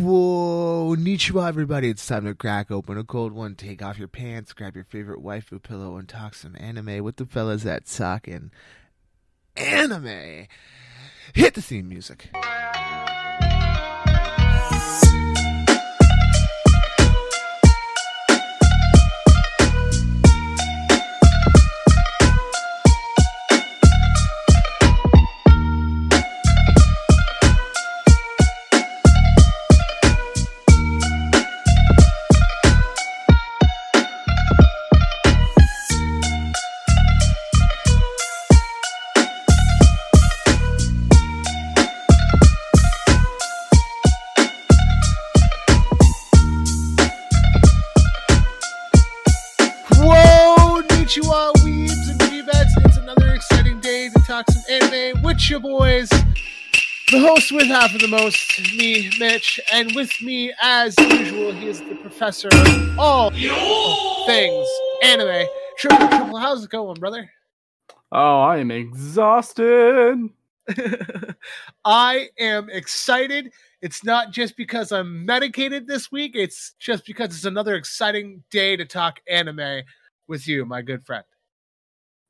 Whoa, Konnichiwa, everybody. It's time to crack open a cold one. Take off your pants, grab your favorite waifu pillow, and talk some anime with the fellas that at Talkin' Anime. Hit the theme music. Your boys. The host with half of the most, me, Mitch, and with me, as usual, he is the professor of all things anime. Triple, triple, how's it going, brother? Oh, I am exhausted. I am excited. It's not just because I'm medicated this week, it's just because it's another exciting day to talk anime with you, my good friend.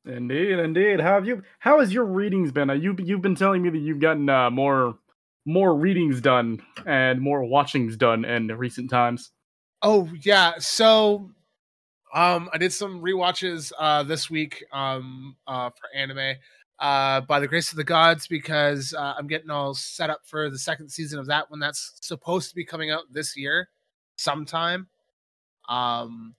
Indeed, indeed. How have you? How has your readings been? Uh, you you've been telling me that you've gotten uh, more more readings done and more watchings done in recent times. Oh yeah, so um I did some rewatches uh this week um uh for anime uh by the grace of the gods because uh, I'm getting all set up for the second season of that one that's supposed to be coming out this year sometime. Um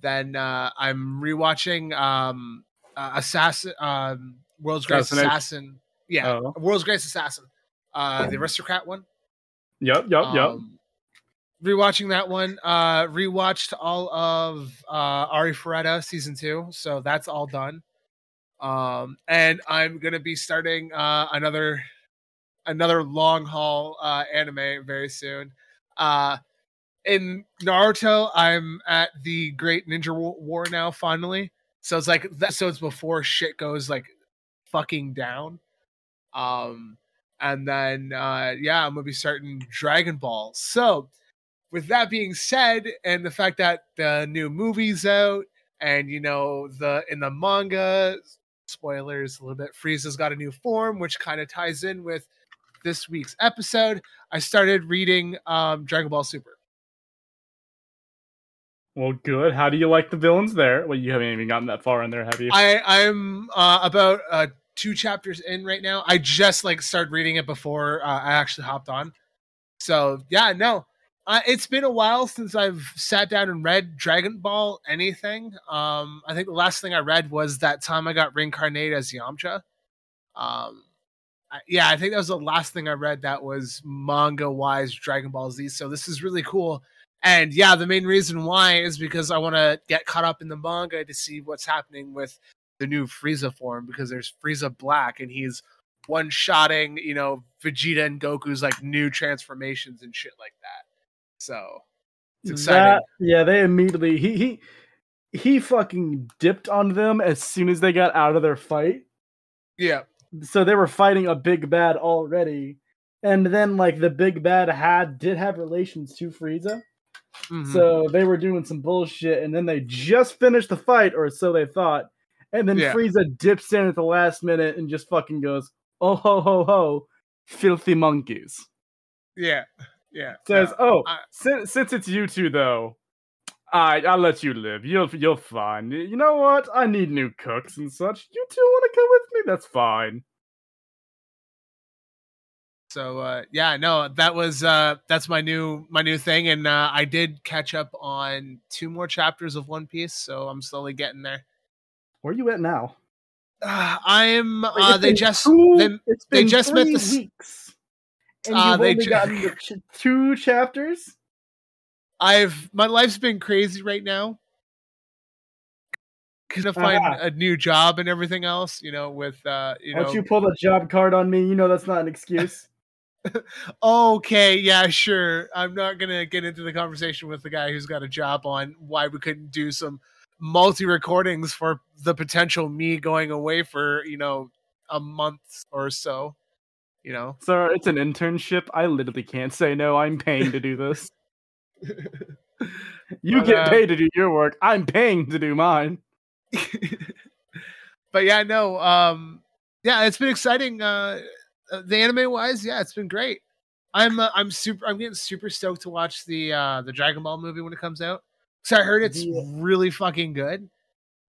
then uh I'm rewatching um uh, Assassin um World's Greatest Assassin. Yeah, Oh. World's Greatest Assassin. Uh the aristocrat one. Yep, yep, yep. Um, Rewatching that one, uh, rewatched all of uh, Arifureta season two, so that's all done. Um, and I'm gonna be starting uh, another another long haul uh, anime very soon. Uh, in Naruto, I'm at the Great Ninja War now. Finally, so it's like that. So it's before shit goes like fucking down. Um, and then uh yeah i'm gonna be starting dragon ball so with that being said and the fact that the new movie's out and you know the in the manga spoilers a little bit frieza's got a new form which kind of ties in with this week's episode i started reading um dragon ball super Well, good. How do you like the villains there? Well, you haven't even gotten that far in there, have you? i i'm uh about uh two chapters in right now i just like started reading it before uh, i actually hopped on so yeah no uh, it's been a while since i've sat down and read dragon ball anything um i think the last thing i read was that time i got reincarnated as yamcha um I, yeah i think that was the last thing i read that was manga wise dragon ball z so this is really cool and yeah the main reason why is because i want to get caught up in the manga to see what's happening with the new Frieza form because there's Frieza Black and he's one shotting, you know, Vegeta and Goku's like new transformations and shit like that. So it's exciting. That- yeah, they immediately he he he fucking dipped on them as soon as they got out of their fight. yeah. So they were fighting a big bad already. And then like the big bad had did have relations to Frieza. Mhm. So they were doing some bullshit, and then they just finished the fight, or so they thought. And then Yeah. Frieza dips in at the last minute and just fucking goes, "Oh ho ho ho, filthy monkeys." yeah. Yeah. Says, No. "Oh, I- since, since it's you two though, I I'll let you live. You'll you'll fine. You know what? I need new cooks and such. You two want to come with me? That's fine." So uh yeah, no, that was uh that's my new my new thing and uh I did catch up on two more chapters of One Piece, so I'm slowly getting there. Where are you at now? Uh, I'm uh they just two- they, it's they just met the weeks, and Uh, you've only ju- gotten ch- two chapters. I've my life's been crazy right now. Gonna find Ah. a new job and everything else, you know, with uh you know don't you pull the job card on me? You know that's not an excuse. Okay, yeah, sure. I'm not gonna get into the conversation with the guy who's got a job on why we couldn't do some multi recordings for the potential me going away for, you know, a month or so. You know, Sir, it's an internship. I literally can't say no. I'm paying to do this. you But, get uh, paid to do your work. I'm paying to do mine. but yeah, no, um, yeah, it's been exciting. Uh, the anime wise, yeah, it's been great. I'm uh, I'm super I'm getting super stoked to watch the uh the Dragon Ball movie when it comes out. So I heard it's Yeah. really fucking good.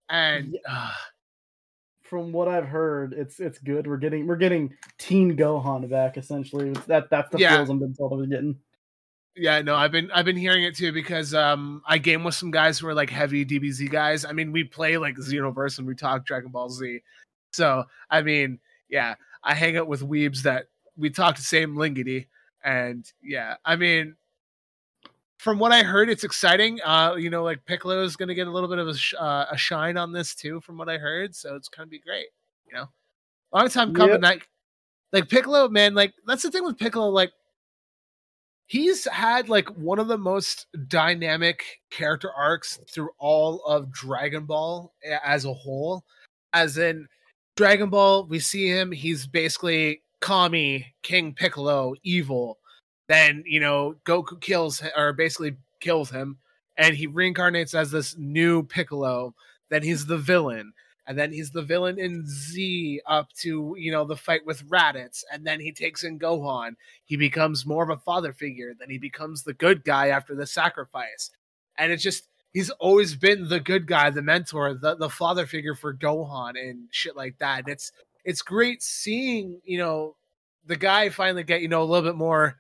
And uh, From what I've heard, it's it's good. We're getting we're getting Teen Gohan back essentially. That that's the Yeah. feels I'm been told we're getting. yeah, no, I've been I've been hearing it too because um I game with some guys who are like heavy DBZ guys. I mean, we play like Xenoverse and we talk Dragon Ball Z. So I mean, yeah, I hang out with weebs that we talk the same lingity. And yeah, I mean, from what I heard, it's exciting. Uh, you know, like Piccolo is going to get a little bit of a, sh- uh, a shine on this too, from what I heard. So it's going to be great. You know, long time coming. Yep. Like, like Piccolo, man. Like that's the thing with Piccolo. Like, he's had like one of the most dynamic character arcs through all of Dragon Ball as a whole. As in Dragon Ball, we see him. He's basically Kami, King Piccolo, evil. Then you know Goku kills or basically kills him, and he reincarnates as this new Piccolo. Then he's the villain, and then he's the villain in Z up to you know the fight with Raditz, and then he takes in Gohan. He becomes more of a father figure. Then he becomes the good guy after the sacrifice, and it's just he's always been the good guy, the mentor, the the father figure for Gohan and shit like that. And it's it's great seeing you know the guy finally get you know a little bit more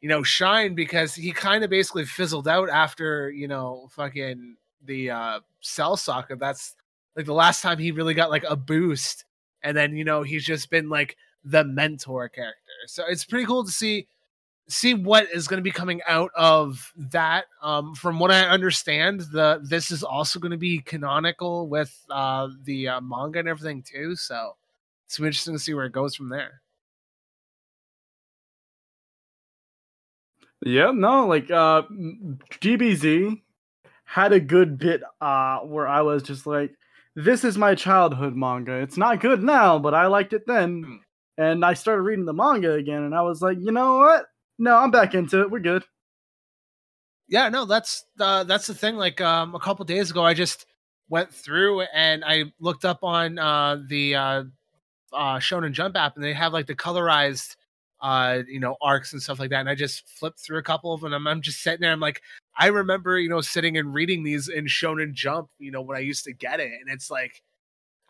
you know shine because he kind of basically fizzled out after you know fucking the uh Cell saga that's like the last time he really got like a boost. And then you know he's just been like the mentor character. So it's pretty cool to see see what is going to be coming out of that um from what i understand the this is also going to be canonical with uh the uh, manga and everything too so it's interesting to see where it goes from there Yeah, no, like uh DBZ had a good bit uh where I was just like, this is my childhood manga. It's not good now, but I liked it Hmm. then. And I started reading the manga again and I was like, you know what? No, I'm back into it. We're good. yeah no that's uh, that's the thing. Like um a couple days ago i just went through and i looked up on uh the uh uh shonen jump app and they have like the colorized uh you know arcs and stuff like that. And i just flipped through a couple of them and I'm, I'm just sitting there. I'm like i remember you know sitting and reading these in shonen jump you know when i used to get it. And it's like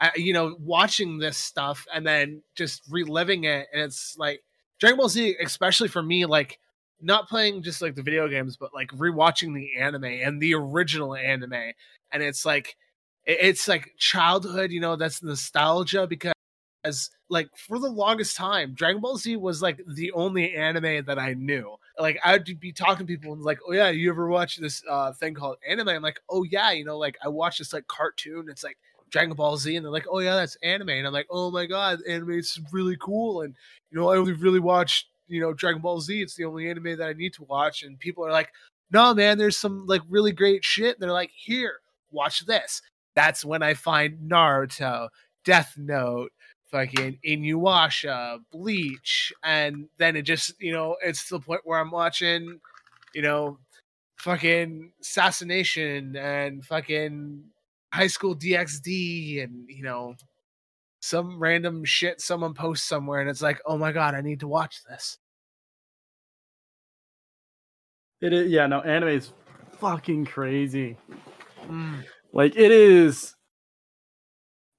I, you know watching this stuff and then just reliving it. And it's like dragon ball z especially for me like not playing just like the video games, but like rewatching the anime and the original anime. And it's like, it's like childhood, you know, that's nostalgia because as like for the longest time, Dragon Ball Z was like the only anime that I knew. Like I'd be talking to people and like, oh yeah, you ever watch this uh thing called anime? I'm like, oh yeah, you know, like I watched this like cartoon. It's like Dragon Ball Z, and they're like, oh yeah, that's anime. And I'm like, oh my god, anime is really cool. And you know, I only really watch you know Dragon Ball Z. It's the only anime that I need to watch. And people are like, no man, there's some like really great shit. And they're like, here, watch this. That's when I find Naruto, Death Note, fucking Inuyasha, Bleach, and then it just you know it's the point where I'm watching, you know, fucking Assassination and fucking High School DxD and you know some random shit someone posts somewhere and it's like, oh my god, I need to watch this. It is yeah, no, anime is fucking crazy. Mm. Like it is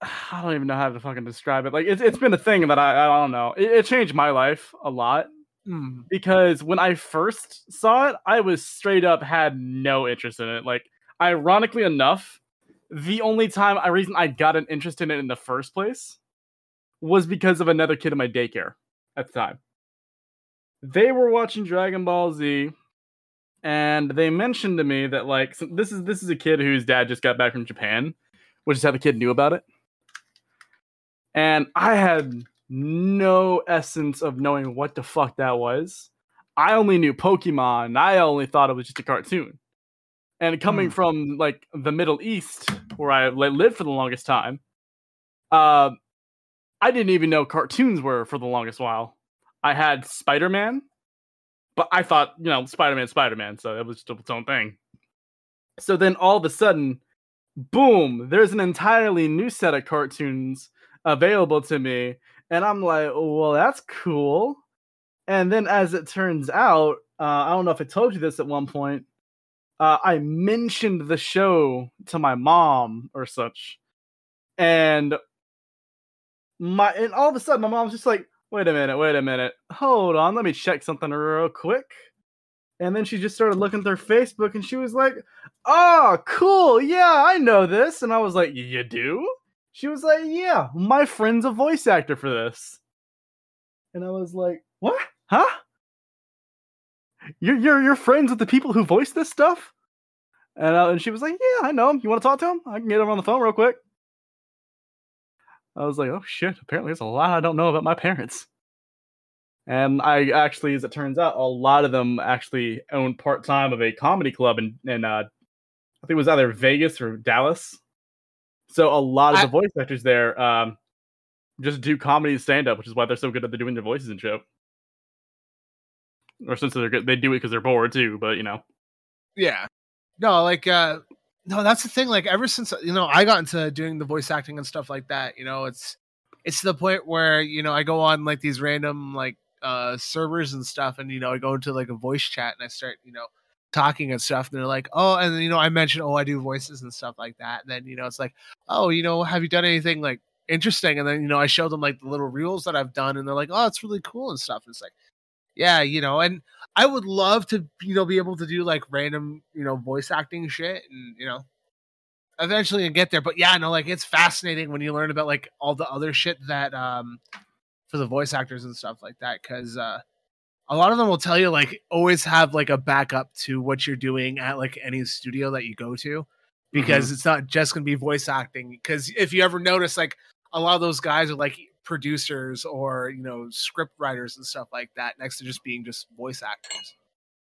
I don't even know how to fucking describe it. Like it's it's been a thing that I I don't know. It, it changed my life a lot Mm. because when I first saw it, I was straight up had no interest in it. Like ironically enough, the only time I reason I got an interest in it in the first place was because of another kid in my daycare at the time. They were watching Dragon Ball Z and they mentioned to me that like so this is this is a kid whose dad just got back from Japan, which is how the kid knew about it. And I had no essence of knowing what the fuck that was. I only knew Pokemon. I only thought it was just a cartoon. And coming Hmm. from like the Middle East, where I lived for the longest time, uh, I didn't even know cartoons were for the longest while. I had Spider Man, but I thought you know Spider Man, Spider Man, so it was just its own thing. So then all of a sudden, boom! There's an entirely new set of cartoons available to me, and I'm like, well, that's cool. And then as it turns out, uh, I don't know if I told you this at one point. Uh, I mentioned the show to my mom or such, and my and all of a sudden my mom's just like, "Wait a minute, wait a minute, hold on, let me check something real quick." And then she just started looking through Facebook, and she was like, "Oh, cool, yeah, I know this." And I was like, "You do?" She was like, "Yeah, my friend's a voice actor for this." And I was like, "What? Huh?" You're you're you're friends with the people who voice this stuff? And uh, and she was like yeah i know him you want to talk to him i can get him on the phone real quick. I was like oh shit. Apparently there's a lot i don't know about my parents. And i actually as it turns out a lot of them actually own part-time of a comedy club in, in uh, i think it was either vegas or dallas. So a lot of I, the voice actors there um, just do comedy and stand-up which is why they're so good at doing their voices and show or since they're good, they do it because they're bored too. But you know, yeah, no, like uh, no, that's the thing. Like ever since you know I got into doing the voice acting and stuff like that, you know, it's it's to the point where you know I go on like these random like uh servers and stuff, and you know I go into like a voice chat and I start you know talking and stuff and they're like oh and you know i mentioned oh i do voices and stuff like that and then you know it's like oh you know have you done anything like interesting and then you know i show them like the little reels that i've done and they're like oh it's really cool and stuff and it's like yeah, you know, and I would love to, you know, be able to do like random, you know, voice acting shit and, you know, eventually get there. But yeah, no, like it's fascinating when you learn about like all the other shit that um for the voice actors and stuff like that. Cause uh a lot of them will tell you like always have like a backup to what you're doing at like any studio that you go to because mm-hmm. it's not just gonna be voice acting. Because if you ever notice, like a lot of those guys are like producers or you know script writers and stuff like that next to just being just voice actors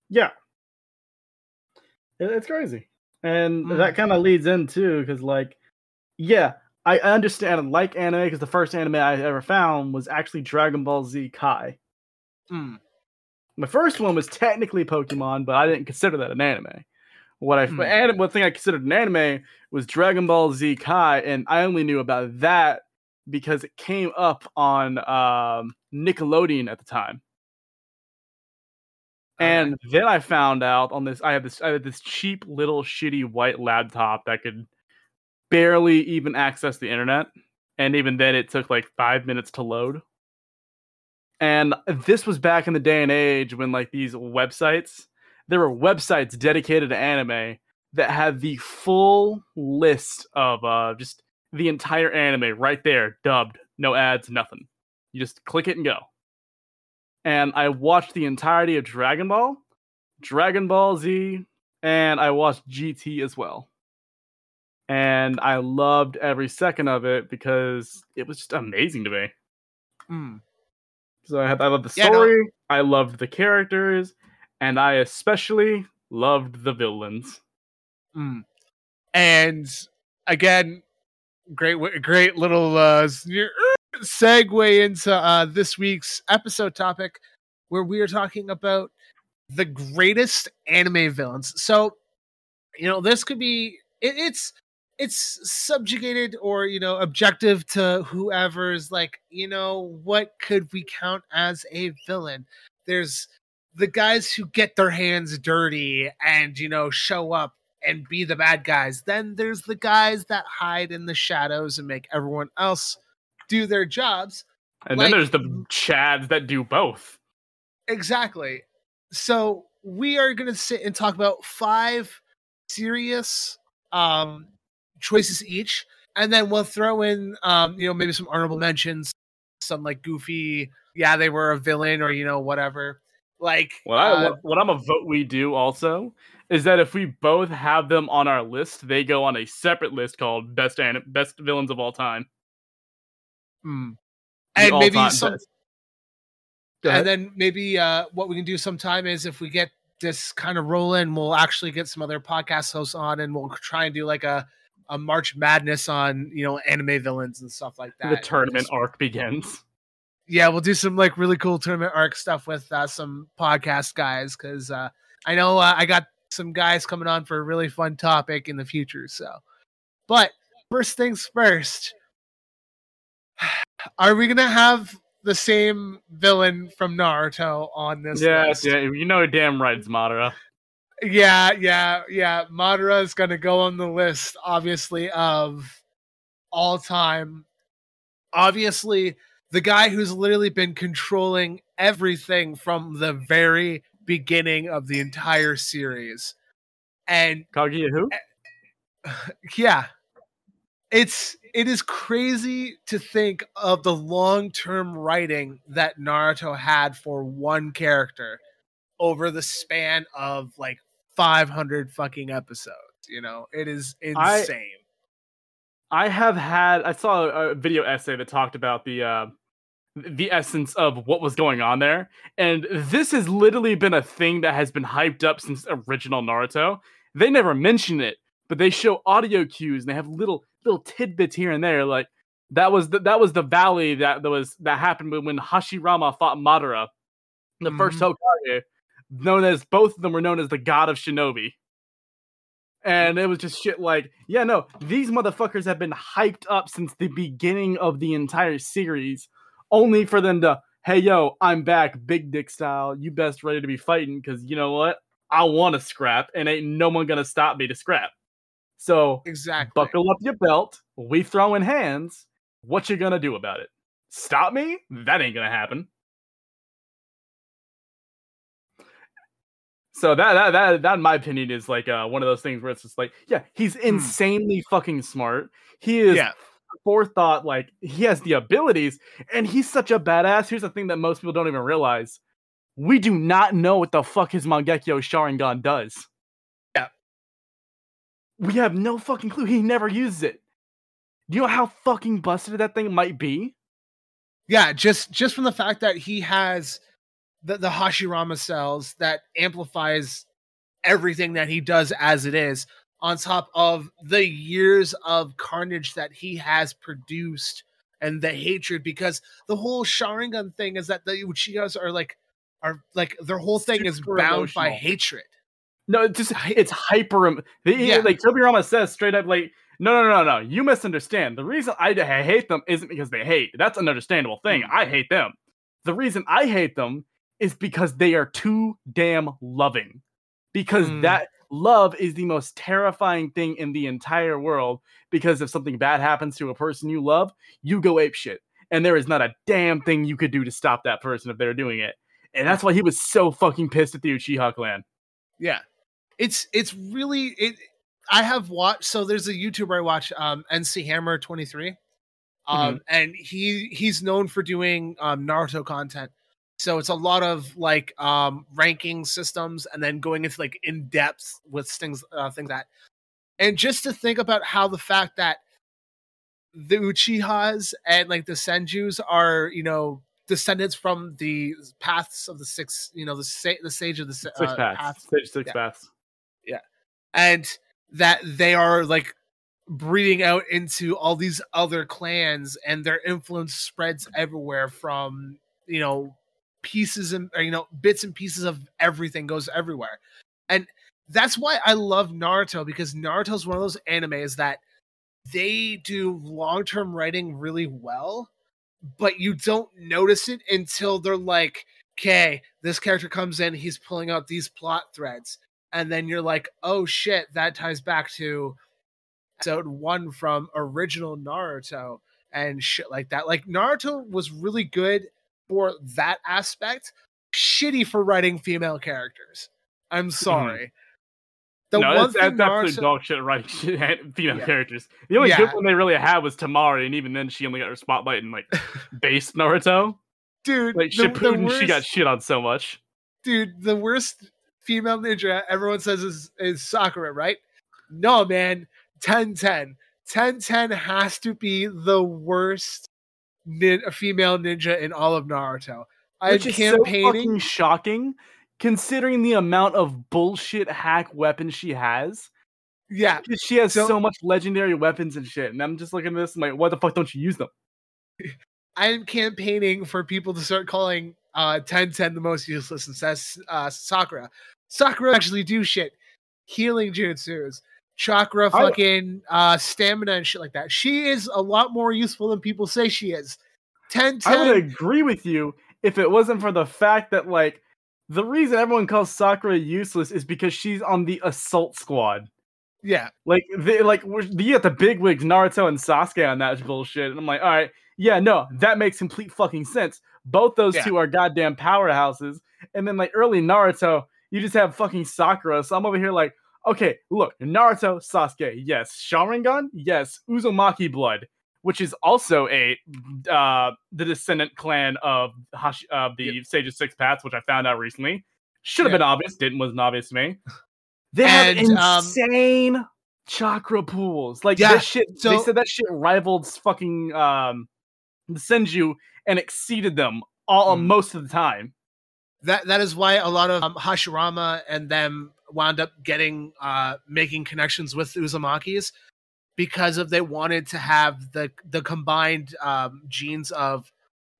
yeah it's crazy and mm. that kind of leads into because like yeah i understand like anime because the first anime i ever found was actually dragon ball z kai mm. my first one was technically pokemon but i didn't consider that an anime what I mm. one thing I considered an anime was Dragon Ball Z Kai, and I only knew about that because it came up on um, Nickelodeon at the time. And then I found out on this I had this I had this cheap little shitty white laptop that could barely even access the internet. And even then it took like five minutes to load. And this was back in the day and age when like these websites, there were websites dedicated to anime that had the full list of uh just the entire anime right there, dubbed, no ads, nothing. You just click it and go. And I watched the entirety of Dragon Ball, Dragon Ball Z, and I watched GT as well. And I loved every second of it because it was just amazing to me. Mm. So I, had, I loved the story, yeah, no. I loved the characters, and I especially loved the villains. Mm. And again, great great little uh segue into uh this week's episode topic where we are talking about the greatest anime villains. So you know this could be it, it's it's subjugated or you know objective to whoever's like you know what could we count as a villain? There's the guys who get their hands dirty and you know show up and be the bad guys. Then there's the guys that hide in the shadows and make everyone else do their jobs. And like, then there's the chads that do both. Exactly. So we are going to sit and talk about five serious um choices each and then we'll throw in um you know maybe some honorable mentions some like goofy yeah they were a villain or you know whatever like what I uh, what I'm a vote we do also is that if we both have them on our list, they go on a separate list called best anim- best villains of all time. Hmm. And maybe some. And then maybe uh, what we can do sometime is if we get this kind of rolling, we'll actually get some other podcast hosts on, and we'll try and do like a a March Madness on you know anime villains and stuff like that. The tournament arc begins. yeah, we'll do some like really cool tournament arc stuff with uh, some podcast guys because uh, I know uh, I got some guys coming on for a really fun topic in the future. So, but first things first, are we gonna have the same villain from Naruto on this? Yes, list? yeah, you know, damn right, it's Madara. yeah, yeah, yeah. Madara is gonna go on the list, obviously, of all time. Obviously, the guy who's literally been controlling everything from the very beginning of the entire series. And Kaguya who? yeah, it's it is crazy to think of the long-term writing that Naruto had for one character over the span of like 500 fucking episodes, you know. It is insane. I, I have had I saw a video essay that talked about the uh the essence of what was going on there. And this has literally been a thing that has been hyped up since original Naruto. They never mention it, but they show audio cues and they have little little tidbits here and there. Like that was the, that was the valley that, that was that happened when, Hashirama fought Madara, the mm-hmm. first Hokage, known as both of them were known as the God of Shinobi. And it was just shit like, yeah, no, these motherfuckers have been hyped up since the beginning of the entire series only for them to, hey, yo, I'm back, big dick style. You best ready to be fighting because you know what? I want to scrap, and ain't no one gonna stop me to scrap. So exactly, buckle up your belt. We throwing hands. What you gonna do about it? Stop me? That ain't gonna happen. So that that that, that in my opinion is like uh, one of those things where it's just like, yeah, he's hmm. insanely fucking smart. He is yeah forethought, like he has the abilities, and he's such a badass. Here's the thing that most people don't even realize: we do not know what the fuck his Mangekyo Sharingan does. Yeah, we have no fucking clue. He never uses it. Do you know how fucking busted that thing might be? Yeah, just just from the fact that he has the, the Hashirama cells that amplifies everything that he does as it is on top of the years of carnage that he has produced and the hatred because the whole Sharingan thing is that the Uchihas are like are like their whole thing Super is bound emotional. by hatred. No, it's just it's hyper. They, yeah. Like Tobirama says straight up, like no, no, no, no. You misunderstand. The reason I hate them isn't because they hate. That's an understandable thing. Mm. I hate them. The reason I hate them is because they are too damn loving. Because mm. that love is the most terrifying thing in the entire world because if something bad happens to a person you love, you go ape shit. And there is not a damn thing you could do to stop that person if they're doing it. And that's why he was so fucking pissed at the Uchiha clan. Yeah. It's it's really it I have watched so there's a YouTuber I watch um NC Hammer 23. Um mm-hmm. and he he's known for doing um Naruto content so it's a lot of like um ranking systems and then going into like in depth with things uh, things that and just to think about how the fact that the Uchihas and like the Senjus are, you know, descendants from the paths of the six, you know, the sa- the sage of the six uh, paths, paths. Sage six yeah. paths. Yeah, and that they are like breeding out into all these other clans, and their influence spreads everywhere from you know pieces and you know bits and pieces of everything goes everywhere. And that's why i love naruto because naruto is one of those animes that they do long-term writing really well but you don't notice it until they're like okay this character comes in he's pulling out these plot threads. And then you're like oh shit that ties back to episode one from original naruto and shit like that. Like naruto was really good for that aspect, shitty for writing female characters. I'm mm-hmm. sorry. The no, one that's, that's Naruto... dog shit writing female yeah. characters. The only yeah. good one they really had was Temari, and even then she only got her spotlight in like base Naruto. Dude, like the, Shippuden, the worst... she got shit on so much. Dude, the worst female ninja everyone says is, is Sakura, right? No, man. Tenten. 10 10 has to be the worst nin- a female ninja in all of Naruto. I'm campaigning. So shocking, considering the amount of bullshit hack weapons she has. Yeah, she has so, so, much legendary weapons and shit, and I'm just looking at this. I'm like, why the fuck don't you use them? I'm campaigning for people to start calling uh Tenten the most useless and says uh Sakura. Sakura actually do shit. Healing jutsus, chakra fucking uh stamina and shit like that. She is a lot more useful than people say she is. Tenten I would agree with you if it wasn't for the fact that like the reason everyone calls Sakura useless is because she's on the assault squad. yeah. Like they like we're, you got the big wigs Naruto and Sasuke on that bullshit, and I'm like, all right, yeah, no, that makes complete fucking sense. Both those Yeah. two are goddamn powerhouses, and then like early Naruto, you just have fucking Sakura. So I'm over here like, okay, look, Naruto, Sasuke, yes, Sharingan, yes, Uzumaki blood, which is also a uh the descendant clan of Hash- of the Sage of Six Paths, which I found out recently. Should have been obvious, didn't wasn't obvious to me. They have And, um, insane chakra pools. Like Yeah, this shit. they said that shit rivaled fucking um the Senju and exceeded them all Mhm. most of the time. that that is why a lot of um, Hashirama and them wound up getting uh making connections with Uzumaki's because of they wanted to have the the combined um genes of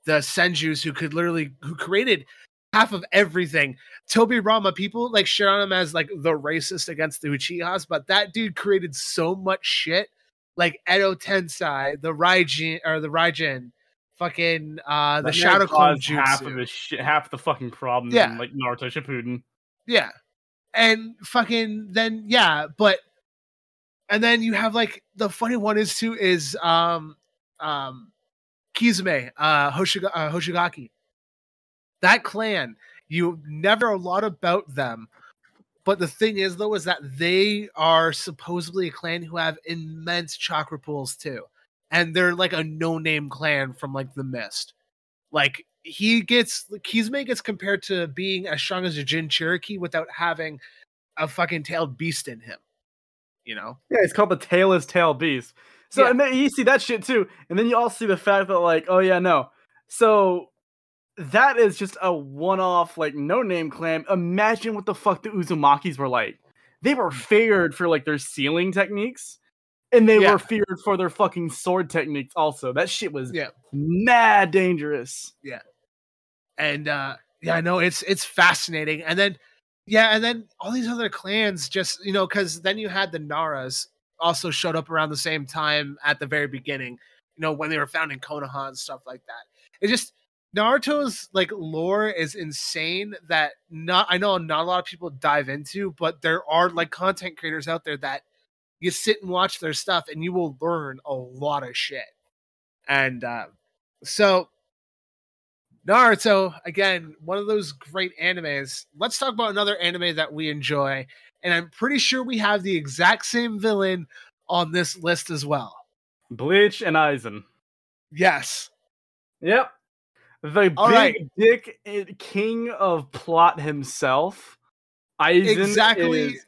the Senjus who could literally who created half of everything. Tobirama, people like share on him as like the racist against the Uchihas, but that dude created so much shit. Like Edo Tensei, the Raijin or the Raijin, fucking uh the That Shadow Clone caused half of the shit, half the fucking problem. Yeah. in, like Naruto Shippuden. Yeah. And fucking then yeah, but and then you have like the funny one is too is um um Kisame, uh, Hoshiga- uh Hoshigaki. That clan, you never a lot about them. But the thing is though is that they are supposedly a clan who have immense chakra pools too. And they're like a no-name clan from like the mist. Like he gets Kisame gets compared to being as strong as a Jinchuriki without having a fucking tailed beast in him. You know? Yeah, it's called the Tailless Tail Beast. So Yeah. and then you see that shit too, and then you also see the fact that like, oh yeah, no. So that is just a one-off, like no-name clan. Imagine what the fuck the Uzumakis were like. They were mm. feared for like their sealing techniques, and they Yeah. were feared for their fucking sword techniques. Also, that shit was Yeah. mad dangerous. And uh yeah I know it's it's fascinating. And then yeah and then all these other clans just you know because then you had the naras also showed up around the same time at the very beginning you know when they were found in konoha and stuff like that. It just naruto's like lore is insane that not i know not a lot of people dive into but there are like content creators out there that you sit and watch their stuff and you will learn a lot of shit. And uh so Naruto, again, one of those great animes. Let's talk about another anime that we enjoy. And I'm pretty sure we have the exact same villain on this list as well. Bleach and Aizen. Yes. Yep. The All big right. dick king of plot himself. Aizen exactly is-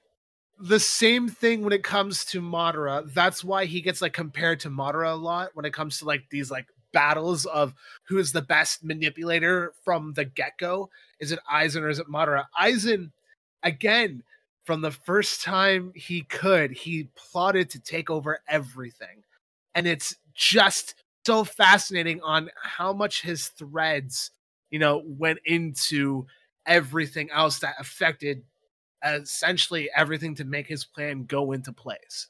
the same thing when it comes to Madara. That's why he gets like compared to Madara a lot when it comes to like these like battles of who is the best manipulator from the get-go. Is it Aizen or is it Madara? Aizen, again, from the first time he could, he plotted to take over everything. And it's just so fascinating on how much his threads, you know, went into everything else that affected essentially everything to make his plan go into place.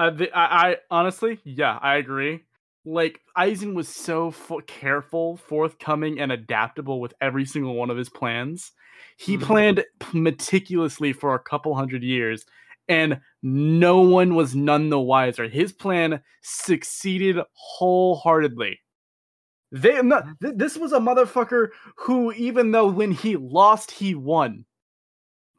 Uh, the, I, I honestly, yeah, I agree. Like Aizen was so careful, forthcoming, and adaptable with every single one of his plans. He Mhm. planned meticulously for a couple hundred years, and no one was none the wiser. His plan succeeded wholeheartedly. They, no, Mhm. th- this was a motherfucker who, even though when he lost, he won.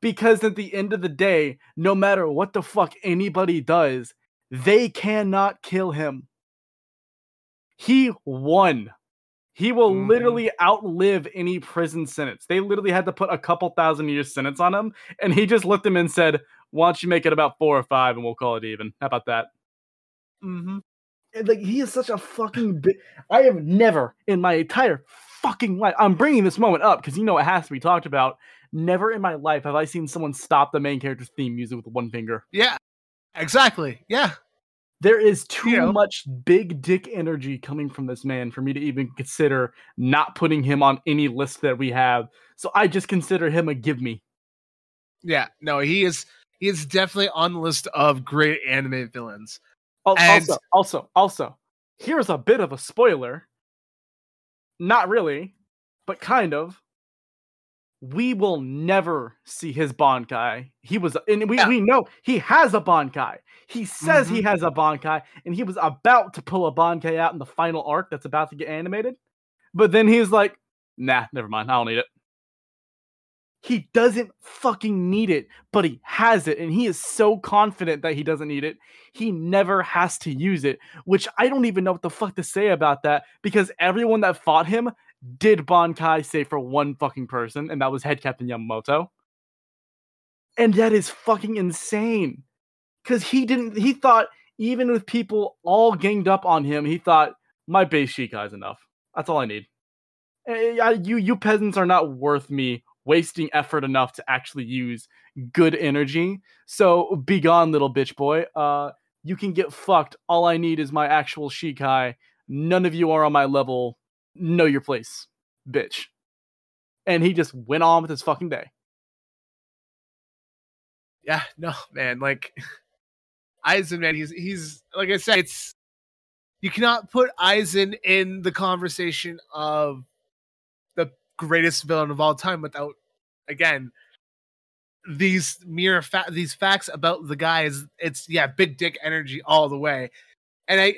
Because at the end of the day, no matter what the fuck anybody does, they cannot kill him. He won. He will Mhm. literally outlive any prison sentence. They literally had to put a couple thousand years sentence on him, and he just looked at him and said, "Why don't you make it about four or five, and we'll call it even? How about that?" mm-hmm. Like he is such a fucking bi- I have never in my entire fucking life. I'm bringing this moment up because you know it has to be talked about. Never in my life have I seen someone stop the main character's theme music with one finger. yeah, exactly. Yeah, There is too You know. much big dick energy coming from this man for me to even consider not putting him on any list that we have. So I just consider him a give me. Yeah, no, he is he is definitely on the list of great anime villains. Al- And- Also, also, also, here's a bit of a spoiler. Not really, but kind of. We will never see his Bankai. He was, and we, Yeah. we know he has a Bankai. He says he Mhm. has a Bankai, and he was about to pull a Bankai out in the final arc that's about to get animated. But then he's like, nah, never mind. I don't need it. He doesn't fucking need it, but he has it, and he is so confident that he doesn't need it. He never has to use it, which I don't even know what the fuck to say about that because everyone that fought him did Bankai save for one fucking person, and that was Head Captain Yamamoto. And that is fucking insane. Cause he didn't he thought even with people all ganged up on him, he thought my base Shikai is enough. That's all I need. Eh, You you peasants are not worth me wasting effort enough to actually use good energy. So be gone, little bitch boy. Uh you can get fucked. All I need is my actual Shikai. None of you are on my level. Know your place, bitch. And he just went on with his fucking day. Yeah, no, man, like Aizen, man, he's he's like I said, it's you cannot put Aizen in the conversation of the greatest villain of all time without again these mere fa- these facts about the guy is it's yeah big dick energy all the way and i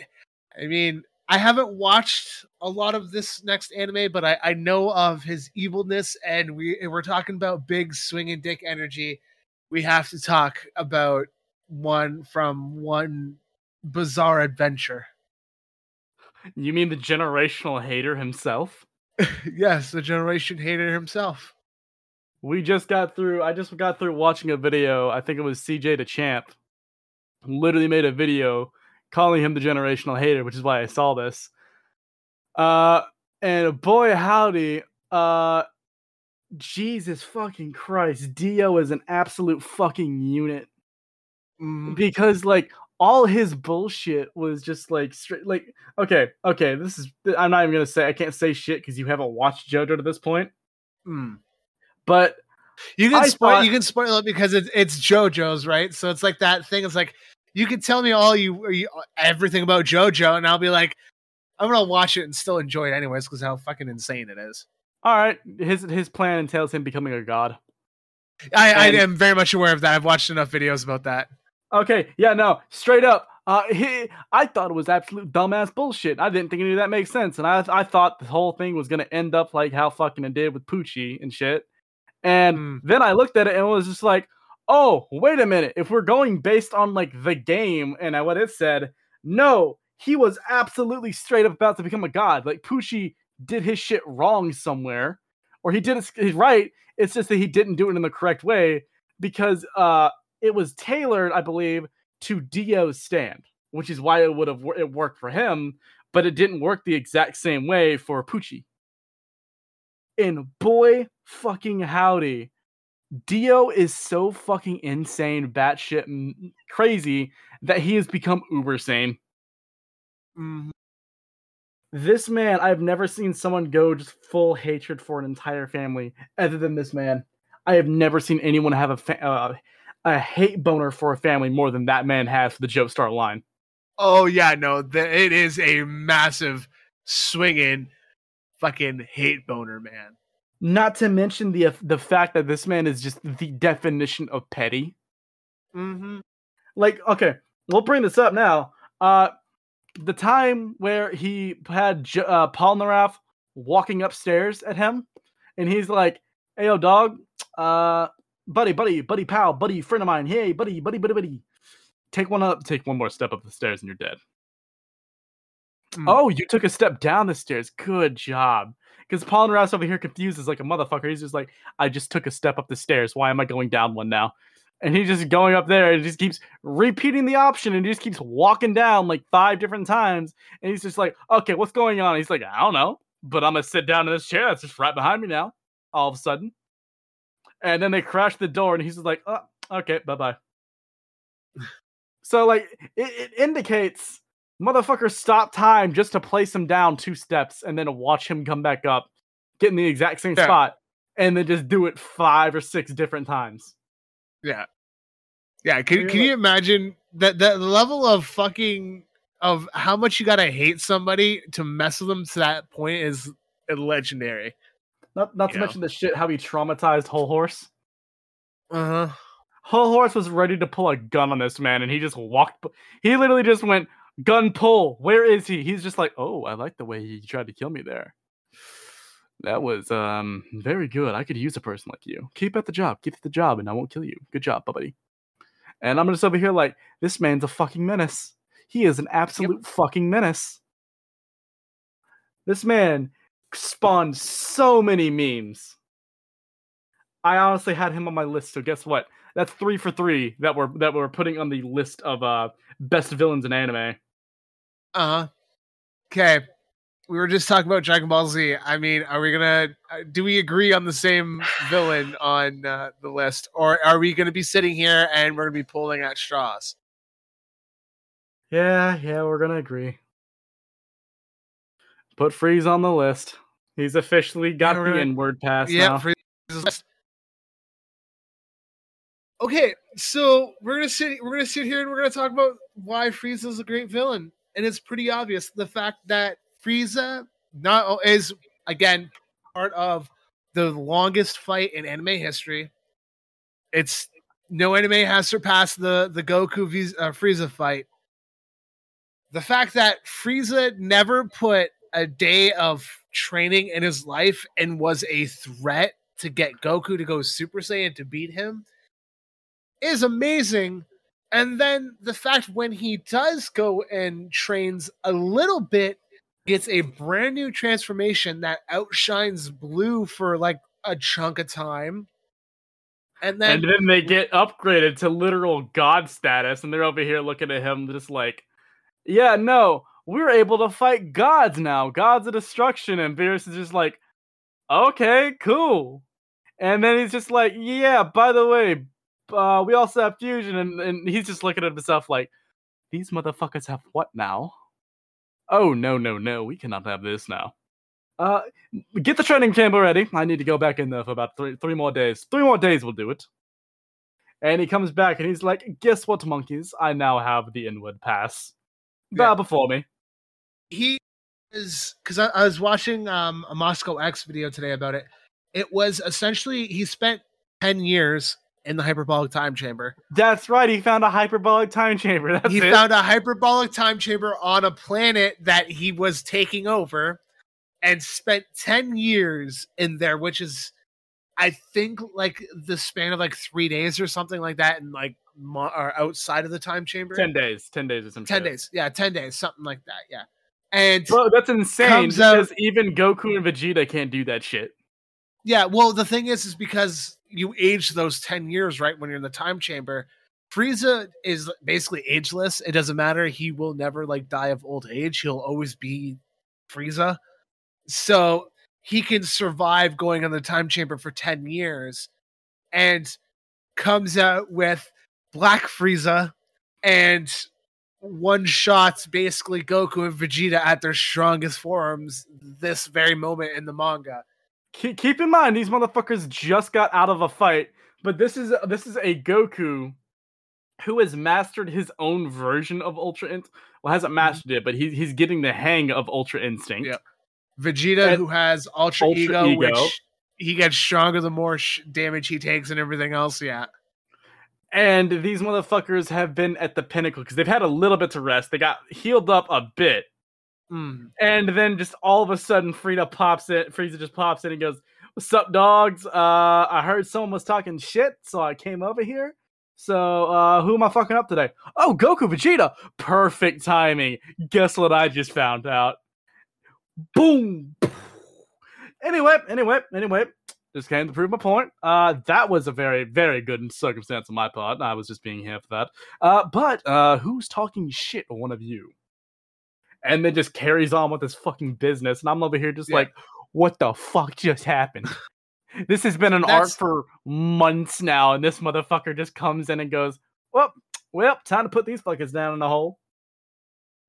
i mean i haven't watched a lot of this next anime but i i know of his evilness and we and we're talking about big swinging dick energy we have to talk about one from one bizarre adventure You mean the generational hater himself? yes the generation hater himself We just got through. I just got through watching a video. I think it was CJ the Champ. Literally made a video calling him the generational hater, which is why I saw this. Uh, and boy howdy, uh, Jesus fucking Christ, Dio is an absolute fucking unit Mhm. because like all his bullshit was just like straight. Like okay, okay, this is. I'm not even gonna say. I can't say shit because you haven't watched JoJo to this point. Mm. But You can I spoil. thought- You can spoil it because it's it's JoJo's, right? So it's like that thing. It's like you can tell me all you, you everything about JoJo, and I'll be like, I'm gonna watch it and still enjoy it anyways because how fucking insane it is. all right, his his plan entails him becoming a god. I, I am very much aware of that. I've watched enough videos about that. Okay, yeah, no, straight up. Uh, he, I thought it was absolute dumbass bullshit. I didn't think any of that makes sense, and I, I thought the whole thing was gonna end up like how fucking it did with Pucci and shit. And Mm. then I looked at it and it was just like, oh, wait a minute. If we're going based on like the game and what it said, no, he was absolutely straight up about to become a god. Like Pucci did his shit wrong somewhere, or he did it right. It's just that he didn't do it in the correct way because uh it was tailored, I believe, to Dio's stand, which is why it would have it worked for him, but it didn't work the exact same way for Pucci. And boy fucking howdy, Dio is so fucking insane, batshit m- crazy that he has become uber sane. Mhm. This man, I've never seen someone go just full hatred for an entire family other than this man. I have never seen anyone have a fa- uh, a hate boner for a family more than that man has for the Joestar line. Oh yeah, no, the, it is a massive swinging fucking hate boner, man. Not to mention the the fact that this man is just the definition of petty. Mm-hmm. like okay we'll bring this up now uh the time where he had J- uh Polnareff walking upstairs at him and he's like hey yo dog uh buddy buddy buddy pal buddy friend of mine hey buddy buddy buddy buddy take one up take one more step up the stairs and you're dead Mm. oh you took a step down the stairs good job because Polnareff's over here confused as like a motherfucker. He's just like i just took a step up the stairs. Why am i going down one now? And he's just going up there and just keeps repeating the option and he just keeps walking down like five different times. And he's just like okay what's going on? He's like i don't know but i'm gonna sit down in this chair that's just right behind me now all of a sudden. And then they crash the door and he's just like oh, okay bye-bye. So like it, it indicates motherfucker stop time just to place him down two steps and then watch him come back up, get in the exact same Yeah. spot, and then just do it five or six different times. Yeah. Yeah. Can, can you imagine that the level of fucking of how much you gotta hate somebody to mess with them to that point is legendary. Not not to You know. mention the shit how he traumatized Hol Horse. Uh huh. Hol Horse was ready to pull a gun on this man, and he just walked. He literally just went gun pull. Where is he? He's just like, oh, I like the way he tried to kill me there. That was um very good. I could use a person like you. Keep at the job. Keep at the job, and I won't kill you. Good job, buddy. And I'm just over here like, this man's a fucking menace. He is an absolute fucking menace. This man spawned so many memes. I honestly had him on my list, so guess what? That's three for three that we're that we're putting on the list of uh best villains in anime. Uh huh. Okay. We were just talking about Dragon Ball Z. I mean, are we gonna? uh, Do we agree on the same villain on uh, the list, or are we gonna be sitting here and we're gonna be pulling at straws? Yeah, yeah, we're gonna agree. Put Freeze on the list. He's officially got we're the gonna- inward pass Yeah. okay, so we're gonna sit. We're gonna sit here and we're gonna talk about why Frieza is a great villain, and it's pretty obvious the fact that Frieza not is again part of the longest fight in anime history. It's no anime has surpassed the the Goku Viz- uh, Frieza fight. The fact that Frieza never put a day of training in his life and was a threat to get Goku to go Super Saiyan to beat him is amazing. And then the fact when he does go and trains a little bit, gets a brand new transformation that outshines Blue for like a chunk of time. And then and then they get upgraded to literal god status, and they're over here looking at him just like, yeah, no, we're able to fight gods now, gods of destruction. And Beerus is just like, okay, cool. And then he's just like, yeah, by the way, uh, we also have fusion, and, and he's just looking at himself like, these motherfuckers have what now? Oh no, no, no, we cannot have this now. Uh, get the training chamber ready. I need to go back in there for about three three more days. Three more days will do it. And he comes back and he's like, "Guess what, monkeys? I now have the inward pass. Bow Yeah. before me." he is because I, I was watching um, a MasakoX video today about it. It was essentially he spent 10 years in the hyperbolic time chamber. That's right. He found a hyperbolic time chamber. That's he it. found a hyperbolic time chamber on a planet that he was taking over and spent 10 years in there, which is, I think, like the span of like three days or something like that, and like mo- or outside of the time chamber. Ten days. Ten days or something. 10 shit. days. Yeah, 10 days, something like that. Yeah. And Bro, that's insane. Comes out- because even Goku and Vegeta can't do that shit. Yeah, well, the thing is, is because you age those 10 years, right? When you're in the time chamber, Frieza is basically ageless. It doesn't matter. He will never like die of old age. He'll always be Frieza. So he can survive going on the time chamber for 10 years and comes out with Black Frieza and one shots basically Goku and Vegeta at their strongest forms this very moment in the manga. Keep, keep in mind, these motherfuckers just got out of a fight, but this is this is a Goku who has mastered his own version of Ultra Instinct. Well, hasn't mm-hmm. mastered it, but he, he's getting the hang of Ultra Instinct. Yep. Vegeta, And- who has Ultra, Ultra ego, Ego. which he gets stronger the more sh- damage he takes and everything else. Yeah. And these motherfuckers have been at the pinnacle because they've had a little bit to rest. They got healed up a bit. Mm. And then just all of a sudden, Frieza pops in. Frieza just pops in and goes, "What's up, dogs? Uh, I heard someone was talking shit, so I came over here. So, uh, who am I fucking up today? Oh, Goku Vegeta. Perfect timing. Guess what I just found out? Boom. Anyway, anyway, anyway. Just came to prove my point. Uh, that was a very, very good circumstance on my part. I was just being here for that. Uh, but uh, who's talking shit? One of you and then just carries on with his fucking business. And I'm over here just Yeah. like, what the fuck just happened? this has been an arc for months now, and this motherfucker just comes in and goes, Well, well, time to put these fuckers down in the hole.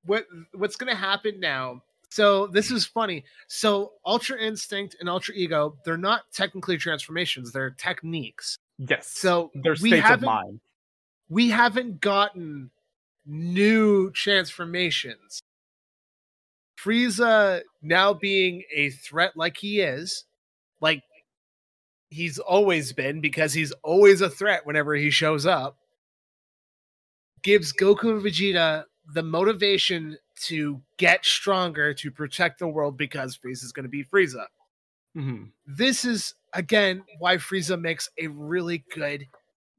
What what's gonna happen now? So this is funny. So Ultra Instinct and Ultra Ego, they're not technically transformations; they're techniques. Yes. So they're we states of mind. we haven't gotten new transformations. Frieza now being a threat like he is, like he's always been because he's always a threat whenever he shows up, gives Goku and Vegeta the motivation to get stronger to protect the world because Frieza's going to be Frieza. Mhm. This is again why Frieza makes a really good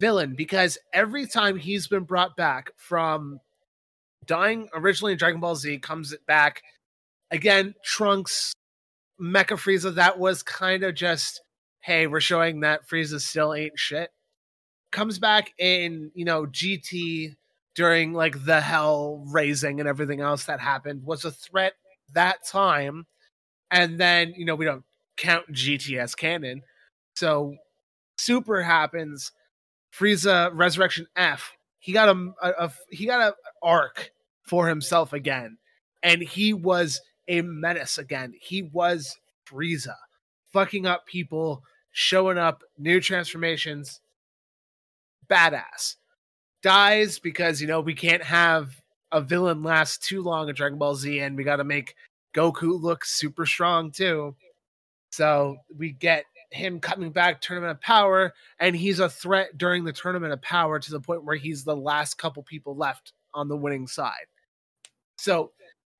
villain because every time he's been brought back from dying originally in Dragon Ball Z, comes back again, Trunks, Mecha Frieza, that was kind of just, hey, we're showing that Frieza still ain't shit. Comes back in, you know, GT during like the hell raising and everything else that happened, was a threat that time. And then, you know, we don't count GT as canon. So Super happens, Frieza Resurrection F. He got a, a, a he got a arc for himself again, and he was a menace again. He was Frieza, fucking up people, showing up, new transformations, badass. Dies because you know we can't have a villain last too long in Dragon Ball Z, and we got to make Goku look super strong too. So we get him coming back, Tournament of Power, and he's a threat during the Tournament of Power to the point where he's the last couple people left on the winning side. So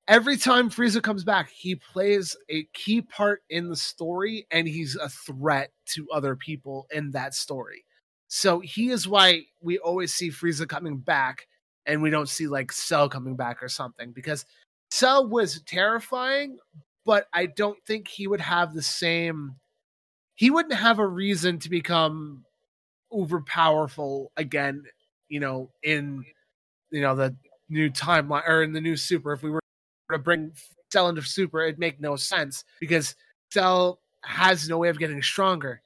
every time Frieza comes back, he plays a key part in the story and he's a threat to other people in that story. So he is why we always see Frieza coming back and we don't see like Cell coming back or something because Cell was terrifying, but I don't think he would have the same he wouldn't have a reason to become uber powerful again, you know, in you know the new timeline or in the new super if we were to bring Cell into Super, it'd make no sense because Cell has no way of getting stronger.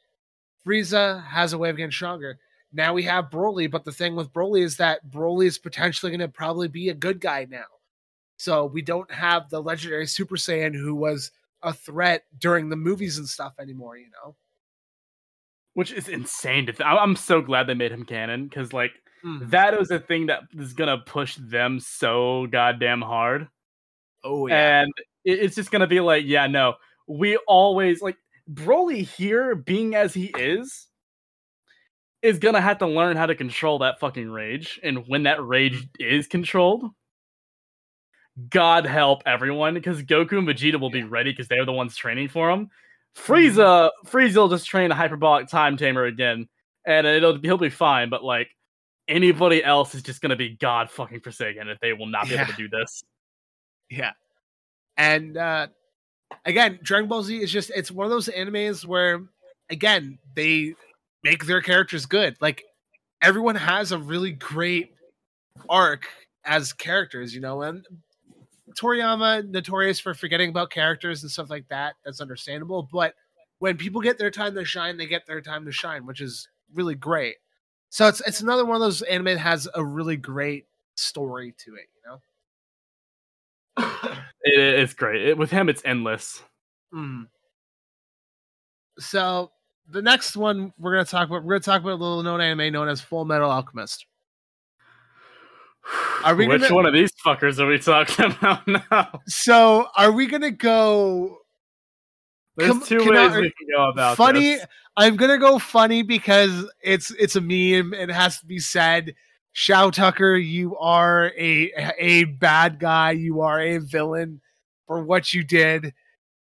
Frieza has a way of getting stronger. Now we have Broly, but the thing with Broly is that Broly is potentially going to probably be a good guy now. So we don't have the legendary Super Saiyan who was a threat during the movies and stuff anymore, you know? Which is insane to th- I'm so glad they made him canon because like Mhm. that was the thing that is gonna push them so goddamn hard. Oh, yeah. and it's just gonna be like, yeah, no, we always like Broly here, being as he is, is gonna have to learn how to control that fucking rage, and when that rage mm-hmm. is controlled, God help everyone, because Goku and Vegeta will be ready because they're the ones training for him. Mm-hmm. Frieza, Frieza will just train a hyperbolic time chamber again, and it'll he'll be fine. But like anybody else is just gonna be God fucking forsaken if they will not be able to do this. Yeah. And uh again, Dragon Ball Z is just it's one of those animes where again, they make their characters good. Like everyone has a really great arc as characters, you know, and Toriyama notorious for forgetting about characters and stuff like that. That's understandable, but when people get their time to shine, they get their time to shine, which is really great. So it's it's another one of those anime that has a really great story to it, you know. It, it's great. It, with him, it's endless. Mm. So the next one we're gonna talk about, we're gonna talk about a little known anime known as Full Metal Alchemist. Are we Which gonna- one of these fuckers are we talking about now? So are we gonna go There's two can I- ways we can go about funny? this. I'm gonna go funny because it's it's a meme. and It has to be said. Shou Tucker, you are a a bad guy. You are a villain for what you did.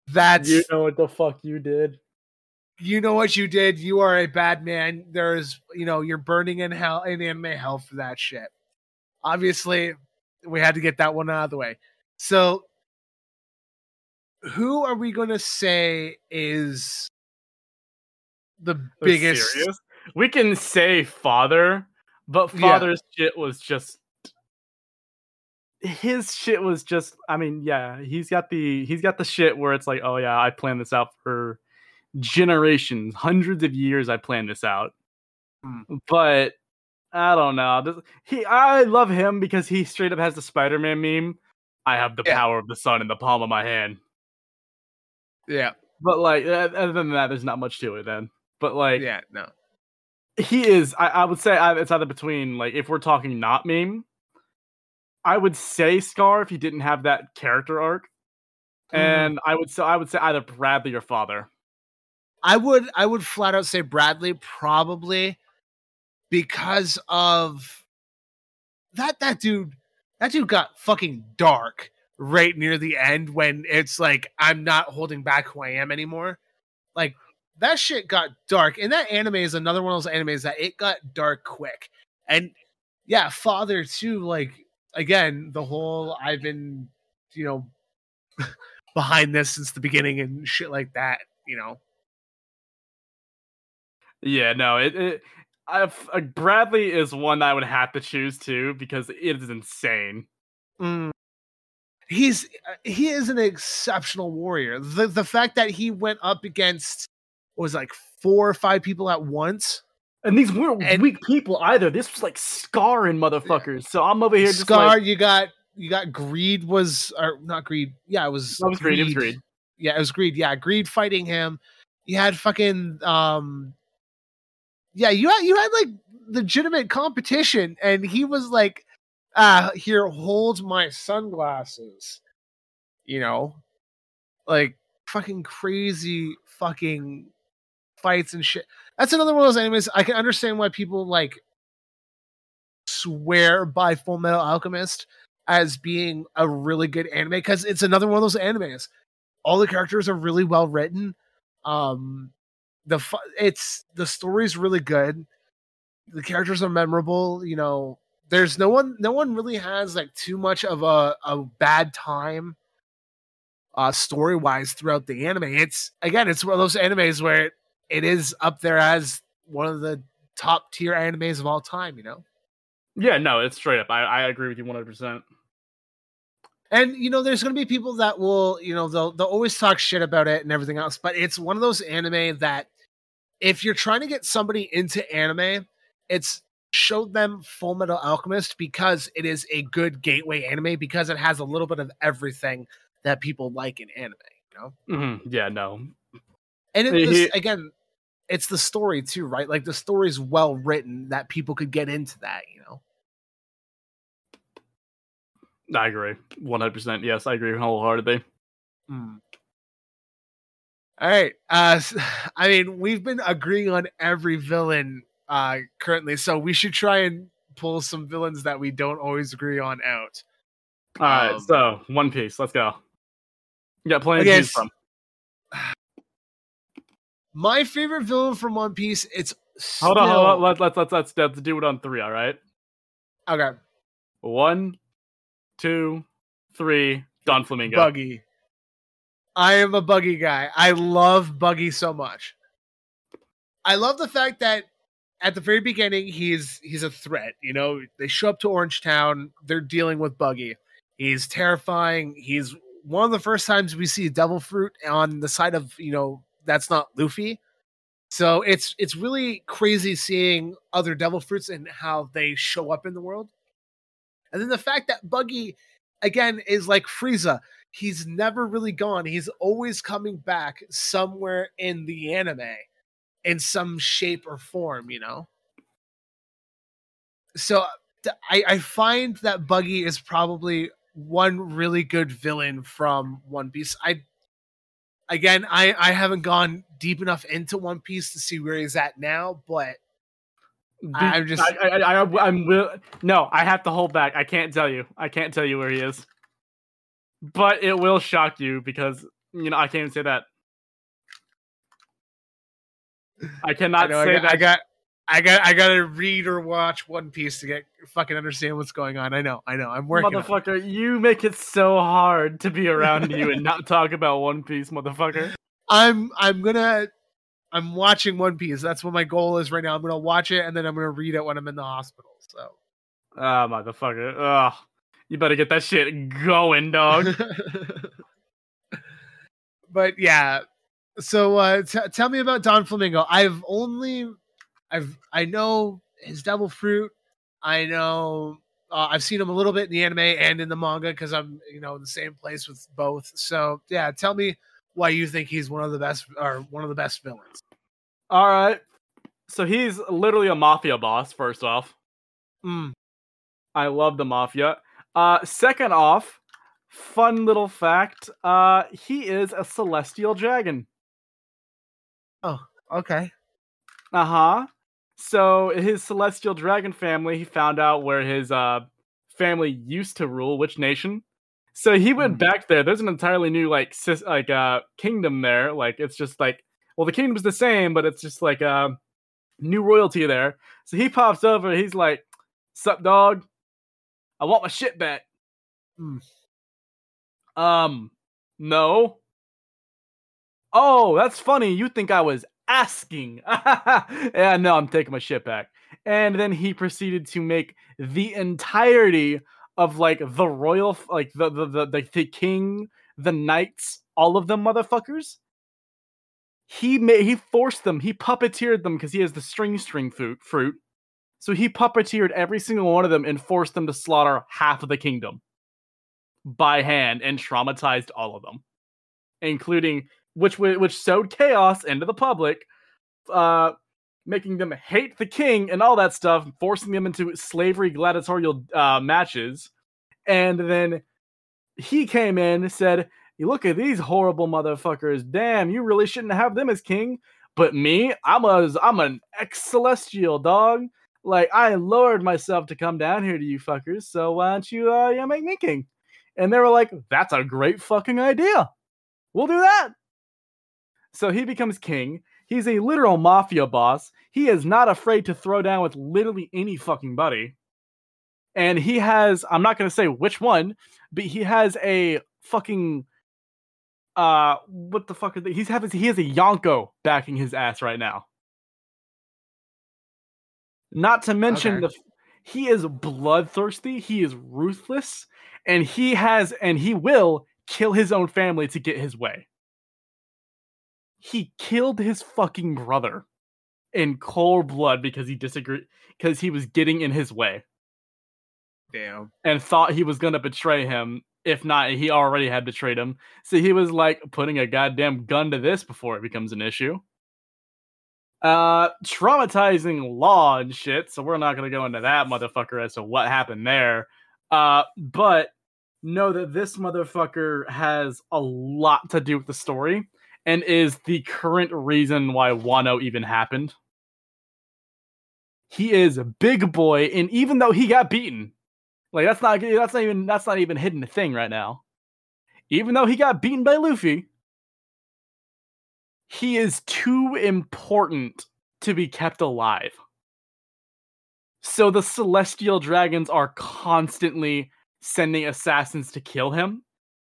That's You know what the fuck you did. you know what you did. You are a bad man. There's, you know, you're burning in hell in anime hell for that shit. Obviously, we had to get that one out of the way. So, who are we going to say is the biggest? We can say father, but Yeah. father's shit was just his shit was just I mean, yeah, he's got the he's got the shit where it's like, oh yeah, I planned this out for generations, hundreds of years I planned this out. Hmm. But I don't know. He, I love him because he straight up has the Spider-Man meme. I have the Yeah. power of the sun in the palm of my hand. Yeah, But like, other than that, there's not much to it. Then, but like, yeah, no. He is. I, I would say I, it's either between like if we're talking not meme, I would say Scar if he didn't have that character arc, Mhm. and I would say I would say either Bradley or Father. I would I would flat out say Bradley probably because of that that dude that dude got fucking dark right near the end when it's like I'm not holding back who I am anymore. Like that shit got dark. And that anime is another one of those animes that it got dark quick. And yeah, father too, like again, the whole I've been, you know, behind this since the beginning and shit like that, you know. Yeah, no, it. it I've, uh, Bradley is one I would have to choose too because it is insane. Mm. He's uh, he is an exceptional warrior. The the fact that he went up against was like four or five people at once. And these weren't And- weak people either. This was like scarring motherfuckers. So I'm over here just Scar, like, you got you got greed was or not greed. Yeah, it was. That was Greed, it was Greed. Yeah, it was greed. Yeah, greed fighting him. You had fucking um. Yeah, you had you had like legitimate competition, and he was like, "Ah, here, hold my sunglasses." You know, like fucking crazy fucking fights and shit. That's another one of those animes. I can understand why people like swear by Full Metal Alchemist as being a really good anime because it's another one of those animes. All the characters are really well written. Um, the fu- it's the story's really good. The characters are memorable. You know, there's no one. No one really has like too much of a a bad time. Uh, story wise throughout the anime, it's again, it's one of those animes where it, it is up there as one of the top tier animes of all time. You know. yeah, no, it's straight up. I, I agree with you 100. percent And you know, there's gonna be people that will, you know, they'll they'll always talk shit about it and everything else. But it's one of those anime that if you're trying to get somebody into anime, it's show them Full Metal Alchemist because it is a good gateway anime because it has a little bit of everything that people like in anime, you know? hmm Yeah, no, And it, this, again, it's the story too, right? Like the story's well written that people could get into that, you know. I agree 100. percent Yes, I agree wholeheartedly. Hmm. All right. Uh, I mean, we've been agreeing on every villain uh, currently, so we should try and pull some villains that we don't always agree on out. All right, Um, so One Piece. Let's go. You got plenty Okay, to choose from. My favorite villain from One Piece. It's Hold on, hold on. Let's let's let's let's, let's do it on three. All right. Okay, One, two, three. Doflamingo. Buggy. I am a Buggy guy. I love Buggy so much. I love the fact that at the very beginning he's he's a threat. You know, they show up to Orange Town. They're dealing with Buggy. He's terrifying. He's one of the first times we see devil fruit on the side of you know that's not Luffy. So it's it's really crazy seeing other devil fruits and how they show up in the world. And then the fact that Buggy again is like Frieza. He's never really gone. He's always coming back somewhere in the anime in some shape or form, you know? So I, I find that Buggy is probably one really good villain from One Piece. I again I, I haven't gone deep enough into One Piece to see where he's at now, but I'm just- I, I, I, I'm will. No, I have to hold back. I can't tell you. I can't tell you where he is. But it will shock you because you know I can't even say that. I I, cannot know, I, say got, that. I got I got I gotta read or watch One Piece to get fucking understand what's going on. I know, I know. I'm working. on it. motherfucker, you make it so hard to be around you and not talk about One Piece, motherfucker. I'm I'm gonna I'm watching One Piece. That's what my goal is right now. I'm gonna watch it and then I'm gonna read it when I'm in the hospital. So Ah, motherfucker. Ugh. You better get that shit going, dog. but yeah. So uh t- tell me about Doflamingo. I've only I've I know his devil fruit. I know uh, I've seen him a little bit in the anime and in the manga because I'm, you know, in the same place with both. So yeah, tell me why you think he's one of the best or one of the best villains. All right. So he's literally a mafia boss, first off. Mm. I love the mafia. Uh second off, fun little fact, uh he is a celestial dragon. Oh, okay. Uh-huh. So his celestial dragon family, he found out where his uh family used to rule, which nation. So he went Mhm. back there. There's an entirely new like sis- like uh kingdom there. Like it's just like well the kingdom's the same, but it's just like uh new royalty there. So he pops over, he's like, Sup dog? I want my shit back. Hmm. Um no. Oh, that's funny. You think I was asking. yeah, no, I'm taking my shit back. And then he proceeded to make the entirety of like the royal, like the the the, the, the king, the knights, all of them motherfuckers. He made he forced them. He puppeteered them because he has the string string fruit fruit. So he puppeteered every single one of them and forced them to slaughter half of the kingdom by hand and traumatized all of them, including which which sowed chaos into the public, uh, making them hate the king and all that stuff, forcing them into slavery gladiatorial uh, matches, and then he came in and said, "You look at these horrible motherfuckers. Damn, you really shouldn't have them as king. But me, I'm a I'm an ex celestial dog. Like I lowered myself to come down here to you fuckers. So why don't you uh yeah make me king?" And they were like, "That's a great fucking idea. We'll do that." So he becomes king. He's a literal mafia boss. He is not afraid to throw down with literally any fucking buddy. And he has, I'm not going to say which one, but he has a fucking, uh, what the fuck is they? He's having, he has a Yonko backing his ass right now. Not to mention Okay. the, he is bloodthirsty. He is ruthless, and he has, and he will kill his own family to get his way he killed his fucking brother in cold blood because he disagreed because he was getting in his way Damn. and thought he was gonna betray him. If not, he already had betrayed him. So he was like putting a goddamn gun to this before it becomes an issue. Uh, traumatizing law and shit. So we're not gonna go into that motherfucker as to what happened there. Uh, but know that this motherfucker has a lot to do with the story and is the current reason why Wano even happened. He is a big boy, and even though he got beaten, like that's not that's not even that's not even hidden a thing right now. Even though he got beaten by Luffy, he is too important to be kept alive. So the celestial dragons are constantly sending assassins to kill him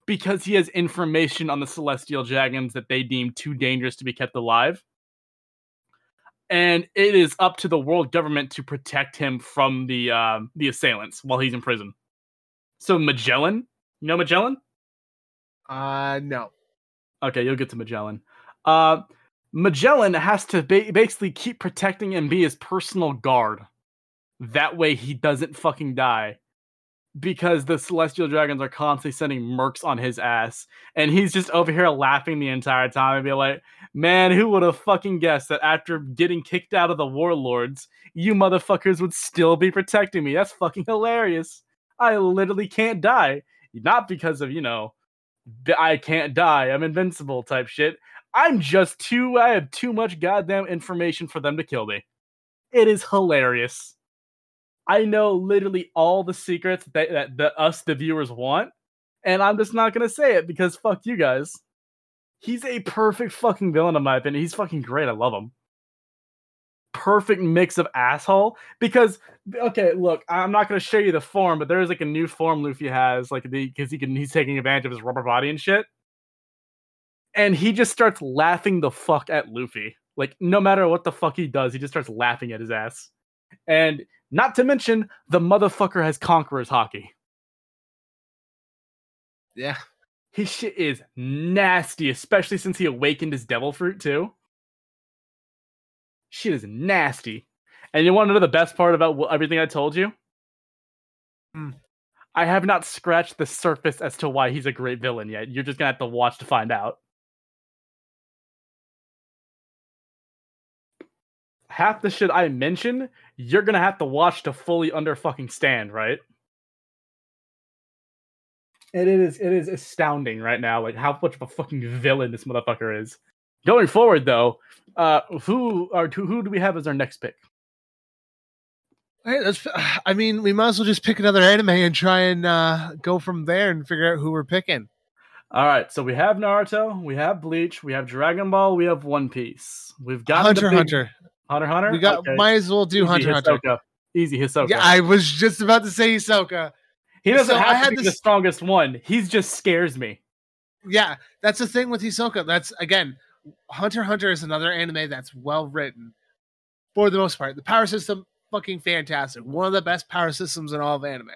because he has information on the celestial dragons that they deem too dangerous to be kept alive. And it is up to the world government to protect him from the uh, the assailants while he's in prison. So Magellan, you know Magellan? Uh, no. Okay, you'll get to Magellan. Uh, Magellan has to ba- basically keep protecting and be his personal guard. That way he doesn't fucking die. Because the celestial dragons are constantly sending mercs on his ass. And he's just over here laughing the entire time and be like, man, who would have fucking guessed that after getting kicked out of the warlords, you motherfuckers would still be protecting me? That's fucking hilarious. I literally can't die. Not because of, you know, i can't die, I'm invincible type shit. I'm just too, I have too much goddamn information for them to kill me. It is hilarious. I know literally all the secrets that, that, that us, the viewers, want, and I'm just not gonna say it because fuck you guys. He's a perfect fucking villain in my opinion. He's fucking great. I love him. Perfect mix of asshole. Because okay, look, I'm not gonna show you the form, but there's like a new form Luffy has, like because he can he's taking advantage of his rubber body and shit. And he just starts laughing the fuck at Luffy. Like no matter what the fuck he does, he just starts laughing at his ass. And not to mention, the motherfucker has conqueror's haki. Yeah. His shit is nasty, especially since he awakened his devil fruit too. Shit is nasty. And you want to know the best part about everything I told you? Hmm. I have not scratched the surface as to why he's a great villain yet. You're just gonna have to watch to find out. Half the shit I mention, you're gonna have to watch to fully under fucking stand, right? It is it is astounding right now, like how much of a fucking villain this motherfucker is. Going forward, though, uh, who are who, who do we have as our next pick? Right, let's. I mean, we might as well just pick another anime and try and uh, go from there and figure out who we're picking. All right, so we have Naruto, we have Bleach, we have Dragon Ball, we have One Piece. We've got Hunter big- Hunter. Hunter Hunter. We got. Okay. Might as well do Easy Hunter Hunter. Hisoka. Easy Hisoka. Yeah, I was just about to say Hisoka. he doesn't so I have had to be the strongest one. He's just scares me. Yeah, that's the thing with Hisoka. That's again, Hunter Hunter is another anime that's well written for the most part. The power system, fucking fantastic. One of the best power systems in all of anime.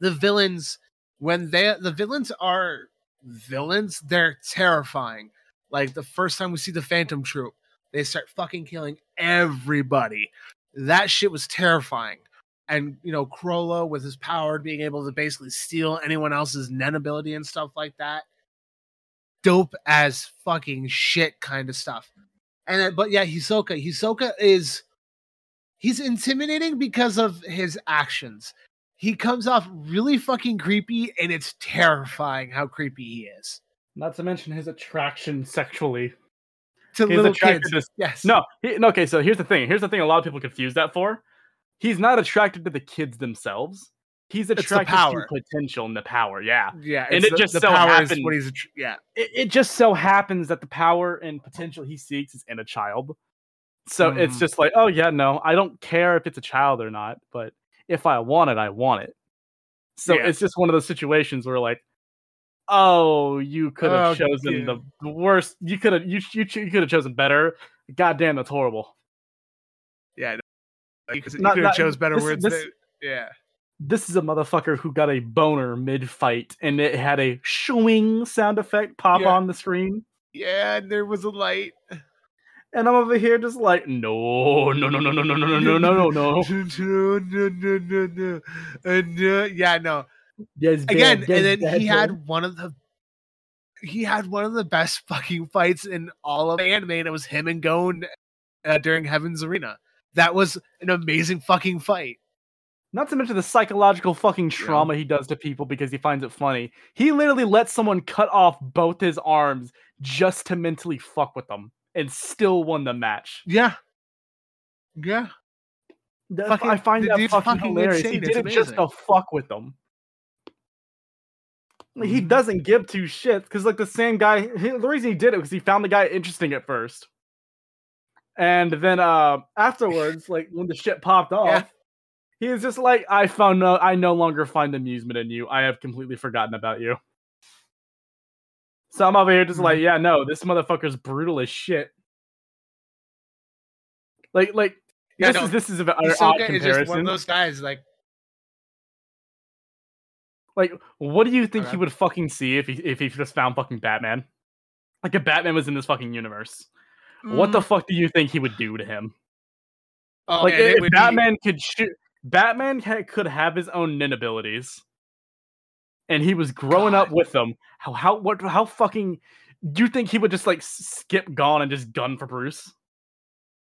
The villains, when they the villains are villains, they're terrifying. Like the first time we see the Phantom Troupe, they start fucking killing everybody. That shit was terrifying. And you know, Chrollo with his power being able to basically steal anyone else's Nen ability and stuff like that. Dope as fucking shit kind of stuff. And then, but yeah, Hisoka. Hisoka is he's intimidating because of his actions. He comes off really fucking creepy, and it's terrifying how creepy he is Not to mention his attraction sexually. To He's little kids. to Yes. No, he, okay. So here's the thing. Here's the thing. A lot of people confuse that for. He's not attracted to the kids themselves. He's the attracted power. to potential and the power. Yeah. Yeah, And it the- just the so is what he's. Yeah, It, it just so happens that the power and potential he seeks is in a child. So it's Mhm. just like, oh yeah, no, I don't care if it's a child or not, but if I want it, I want it. So Yeah. it's just one of those situations where like, oh, you could have Oh, chosen yeah. the worst. You could have you you, you could have chosen better. God damn, that's horrible. yeah. no. You could, you Not- could have chose better this- words. this- than- yeah. This is a motherfucker who got a boner mid fight, and it had a shwing sound effect pop Yeah. on the screen. Yeah, and there was a light. And I'm over here just like, no, no, no, no, no, no, no, no, no, no, no, no. no, no, no, no, no. And, uh, yeah, no. Yes, Again, yes, and then he had one of the he had one of the best fucking fights in all of anime, and it was him and Gon uh, during Heaven's Arena. That was an amazing fucking fight. Not to mention the psychological fucking trauma he does to people because he finds it funny. He literally lets someone cut off both his arms just to mentally fuck with them and still won the match. Yeah. Yeah. Fucking- I find that fucking, fucking hilarious. He insane, did it it's just to fuck with them. He Mhm. doesn't give two shits because, like, the same guy. He, the reason he did it was he found the guy interesting at first, and then uh afterwards, like when the shit popped off, Yeah. he was just like, "I found no, I no longer find amusement in you. I have completely forgotten about you." So I'm over here just Mm-hmm. like, "Yeah, no, this motherfucker's brutal as shit." Like, like Yeah, this no, is this is an odd Hisoka is comparison. just one of those guys like Like, what do you think he would fucking see if he if he just found fucking Batman? Like, if Batman was in this fucking universe, what the mm, fuck do you think he would do to him? oh, like, if would be- Batman could shoot, Batman ha- could have his own Nen abilities, and he was growing up with them. How how what how fucking do you think he would just like skip Gon and just gun for Bruce?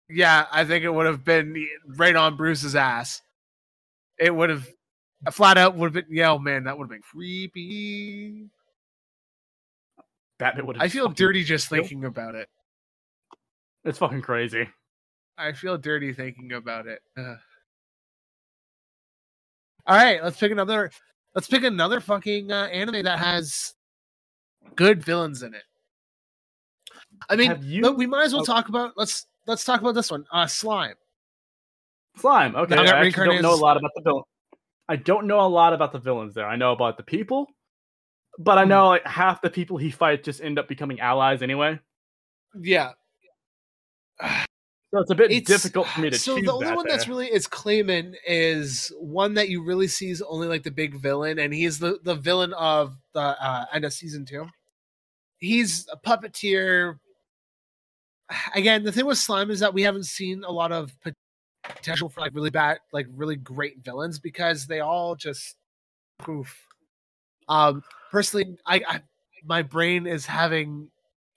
Yeah, I think it would have been right on Bruce's ass. It would have flat out would have been. Yeah, oh, man, that would have been creepy. Batman would. I feel dirty just kill- thinking about it. It's fucking crazy. I feel dirty thinking about it. Ugh. All right, let's pick another. Let's pick another fucking uh, anime that has good villains in it. I mean, you- but we might as well oh. talk about. Let's let's talk about this one. Uh, slime. Slime. Okay, I actually don't know a lot about the villain. I don't know a lot about the villains there. I know about the people, but I Hmm. know like half the people he fights just end up becoming allies anyway. Yeah, So it's a bit it's difficult for me to so the only that one there. that's really is Clayman is one that you really see is only like the big villain, and he's the the villain of the uh, end of season two. He's a puppeteer. Again, the thing with slime is that we haven't seen a lot of. Pot- potential for like really bad, like really great villains because they all just poof. Um, personally, I, I my brain is having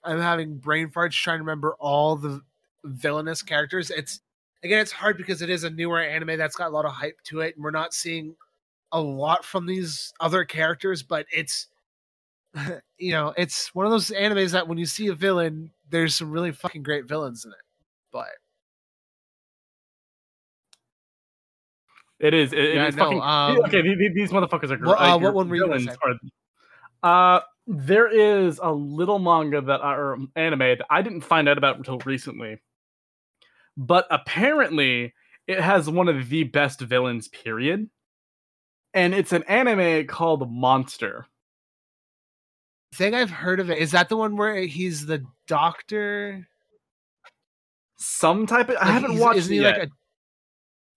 I'm having brain farts trying to remember all the villainous characters. It's again, it's hard because it is a newer anime that's got a lot of hype to it, and we're not seeing a lot from these other characters. But it's you know, it's one of those animes that when you see a villain, there's some really fucking great villains in it. But It is. It, Yeah, it is no, fucking. um, okay, these, these motherfuckers are great. What- uh, what one were you gonna villains say? are- Uh, there is a little manga that I, or anime that I didn't find out about until recently, but apparently it has one of the best villains. Period. And it's an anime called Monster. I think I've heard of it. Is that the one where he's the doctor? Some type of. I haven't watched Isn't it he yet. like a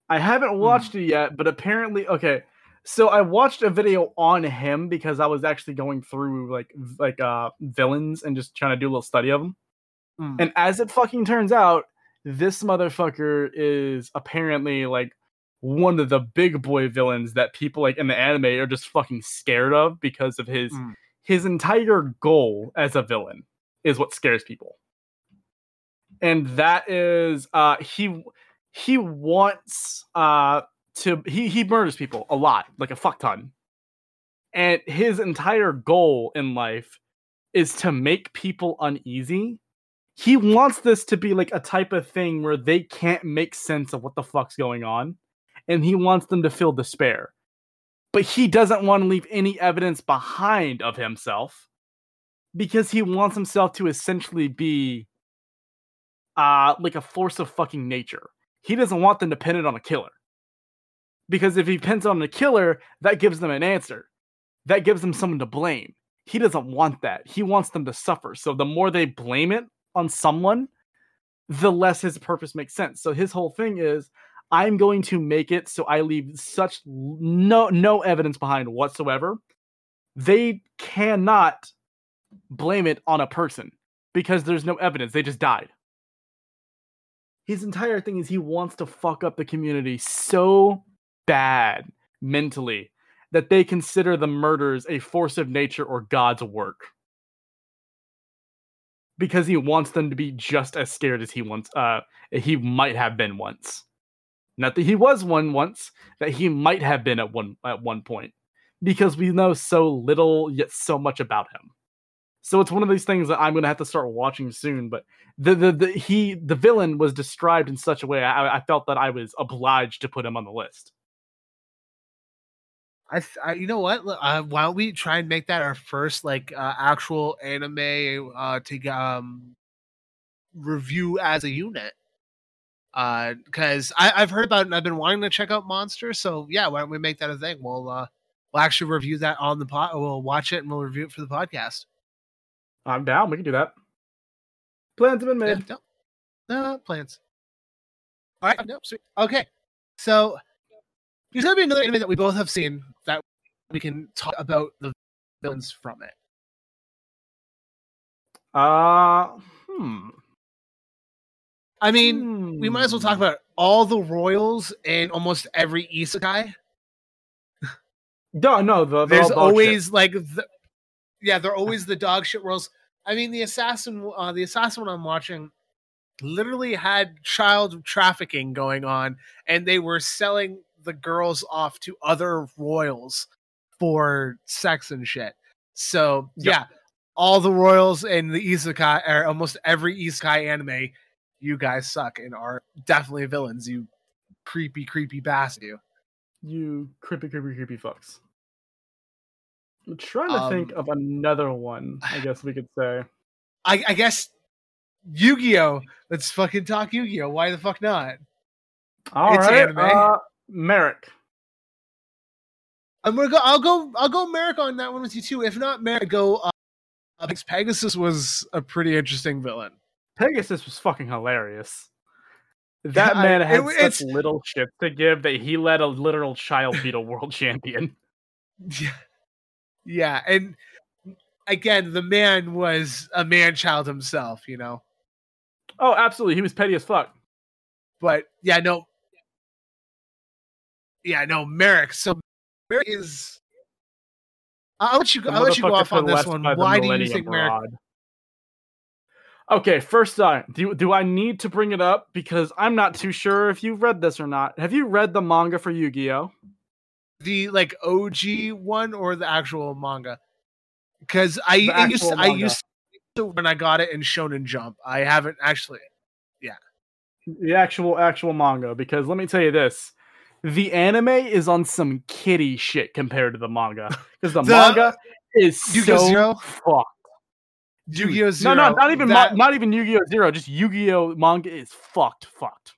I haven't watched it yet, but apparently, okay. So I watched a video on him because I was actually going through like like uh villains and just trying to do a little study of them. Hmm. And as it fucking turns out, this motherfucker is apparently like one of the big boy villains that people like in the anime are just fucking scared of because of his Hmm. his entire goal as a villain is what scares people. And that is uh he he wants uh to he he murders people a lot, like a fuck ton. And his entire goal in life is to make people uneasy. He wants this to be like a type of thing where they can't make sense of what the fuck's going on and he wants them to feel despair. But he doesn't want to leave any evidence behind of himself because he wants himself to essentially be uh like a force of fucking nature. He doesn't want them dependent on a killer. Because if he pins it on a killer, that gives them an answer. That gives them someone to blame. He doesn't want that. He wants them to suffer. So the more they blame it on someone, the less his purpose makes sense. So his whole thing is I'm going to make it so I leave such no no evidence behind whatsoever. They cannot blame it on a person because there's no evidence. They just died. His entire thing is he wants to fuck up the community so bad mentally that they consider the murders a force of nature or God's work. Because he wants them to be just as scared as he wants uh he might have been once. Not that he was one once, that he might have been at one at one point. Because we know so little yet so much about him. So it's one of these things that I'm gonna have to start watching soon. But the the, the he the villain was described in such a way I, I felt that I was obliged to put him on the list. I, I you know what? Uh, why don't we try and make that our first like uh, actual anime uh, to um review as a unit? Uh, because I I've heard about it and I've been wanting to check out Monster. So yeah, why don't we make that a thing? We'll uh we'll actually review that on the pod. We'll watch it and we'll review it for the podcast. I'm down. We can do that. Plans have been Yeah, made. no, no plans. All right, no, sweet. Okay, so there's gonna be another anime that we both have seen that we can talk about the villains from it. Uh, hmm. I mean, we might as well talk Hmm. about all the royals in almost every isekai. No, no. The, they're There's dog shit. always like, the, yeah, they're always the dog shit royals. I mean, the assassin, uh, the assassin one I'm watching, literally had child trafficking going on, and they were selling the girls off to other royals for sex and shit. So Yep. yeah, all the royals in the isekai, or almost every isekai anime, you guys suck and are definitely villains. You creepy, creepy bastard. You. You creepy, creepy, creepy fucks. I'm trying to think Um, of another one. I guess we could say. I, I guess Yu-Gi-Oh. Let's fucking talk Yu-Gi-Oh. Why the fuck not? All It's right, anime. uh, Marik. I'm gonna go. I'll go. I'll go Marik on that one with you too. If not Marik, go. Uh, because Pegasus was a pretty interesting villain. Pegasus was fucking hilarious. That I- man it had w- such it's- little shit to give that he let a literal child beat a world champion. Yeah, yeah, and again, the man was a man child himself, you know. Oh, absolutely. He was petty as fuck. But yeah, no, yeah, no, Marik. So Marik is. I'll let you go. I'll let you go off on this one. Why do you think Marik? Rod. Okay, first time. Do do I need to bring it up because I'm not too sure if you've read this or not. Have you read the manga for Yu-Gi-Oh? The like OG one or the actual manga? Because I used actual I used to when I got it in Shonen Jump. I haven't actually. Yeah. The actual actual manga because let me tell you this. The anime is on some kitty shit compared to the manga because the, The- manga is Yu-Gi-Oh! so Zero? fucked. Yu-Gi-Oh! No, Zero. no, not even that, not even Yu-Gi-Oh! Zero. Just Yu-Gi-Oh! manga is fucked, fucked.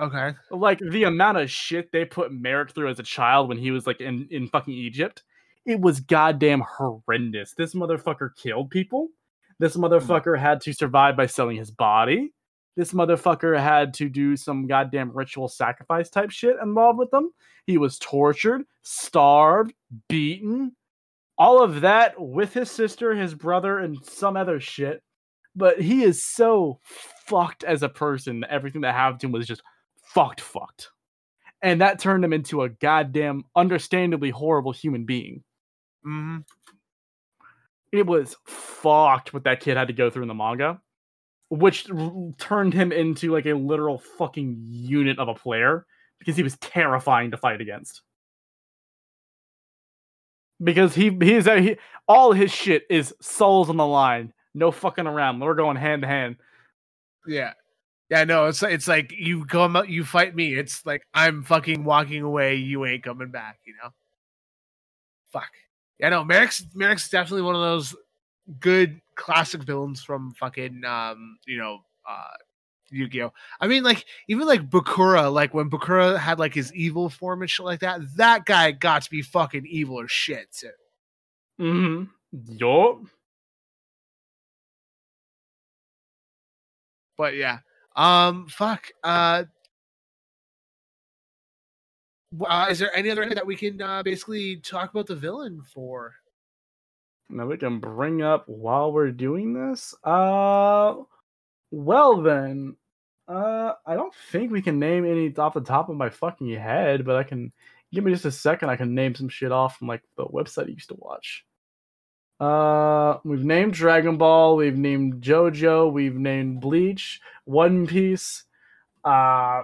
Okay. Like the amount of shit they put Marik through as a child when he was like in in fucking Egypt, it was goddamn horrendous. This motherfucker killed people. This mm-hmm. motherfucker had to survive by selling his body. This motherfucker had to do some goddamn ritual sacrifice type shit involved with them. He was tortured, starved, beaten, all of that with his sister, his brother, and some other shit. But he is so fucked as a person. Everything that happened to him was just fucked, fucked. And that turned him into a goddamn, understandably horrible human being. hmm It was fucked what that kid had to go through in the manga, which r- turned him into like a literal fucking unit of a player because he was terrifying to fight against. Because he he is he, all his shit is souls on the line, no fucking around. We're going hand to hand. Yeah. Yeah, no, it's it's like you come out, you fight me. It's like I'm fucking walking away. You ain't coming back. You know. Fuck. Yeah, no, Marik's Marik's definitely one of those good classic villains from fucking um, you know, uh Yu-Gi-Oh. I mean, like even like Bakura, like when Bakura had like his evil form and shit like that, that guy got to be fucking evil as shit too. Mm-hmm. Yup. But yeah. Um fuck. Uh uh, is there any other that we can uh, basically talk about the villain for? Now we can bring up while we're doing this. Uh, well then, uh, I don't think we can name any off the top of my fucking head, but I can give me just a second. I can name some shit off from like the website I used to watch. Uh, we've named Dragon Ball, we've named JoJo, we've named Bleach, One Piece, uh,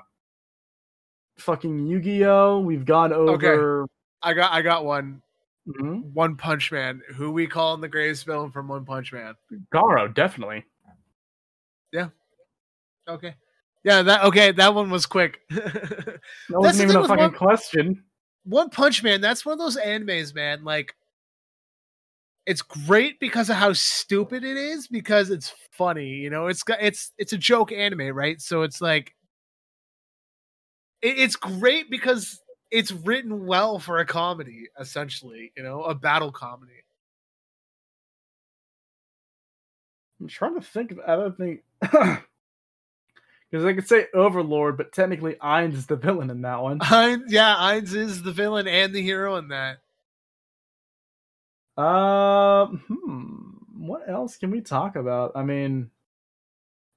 fucking Yu-Gi-Oh. We've gone over. Okay. I got I got one. Mhm. One Punch Man, who we call in the greatest villain from One Punch Man. Garou, definitely. Yeah. Okay. Yeah, that okay, that one was quick. That wasn't even a fucking one- question. One Punch Man, that's one of those animes, man. Like, it's great because of how stupid it is, because it's funny. You know, it's got it's it's a joke anime, right? So it's like, it, it's great because it's written well for a comedy, essentially. You know, a battle comedy. I'm trying to think of other thing. Because I could say Overlord, but technically Ainz is the villain in that one. Ainz, yeah, Ainz is the villain and the hero in that. Um, hmm, what else can we talk about? I mean,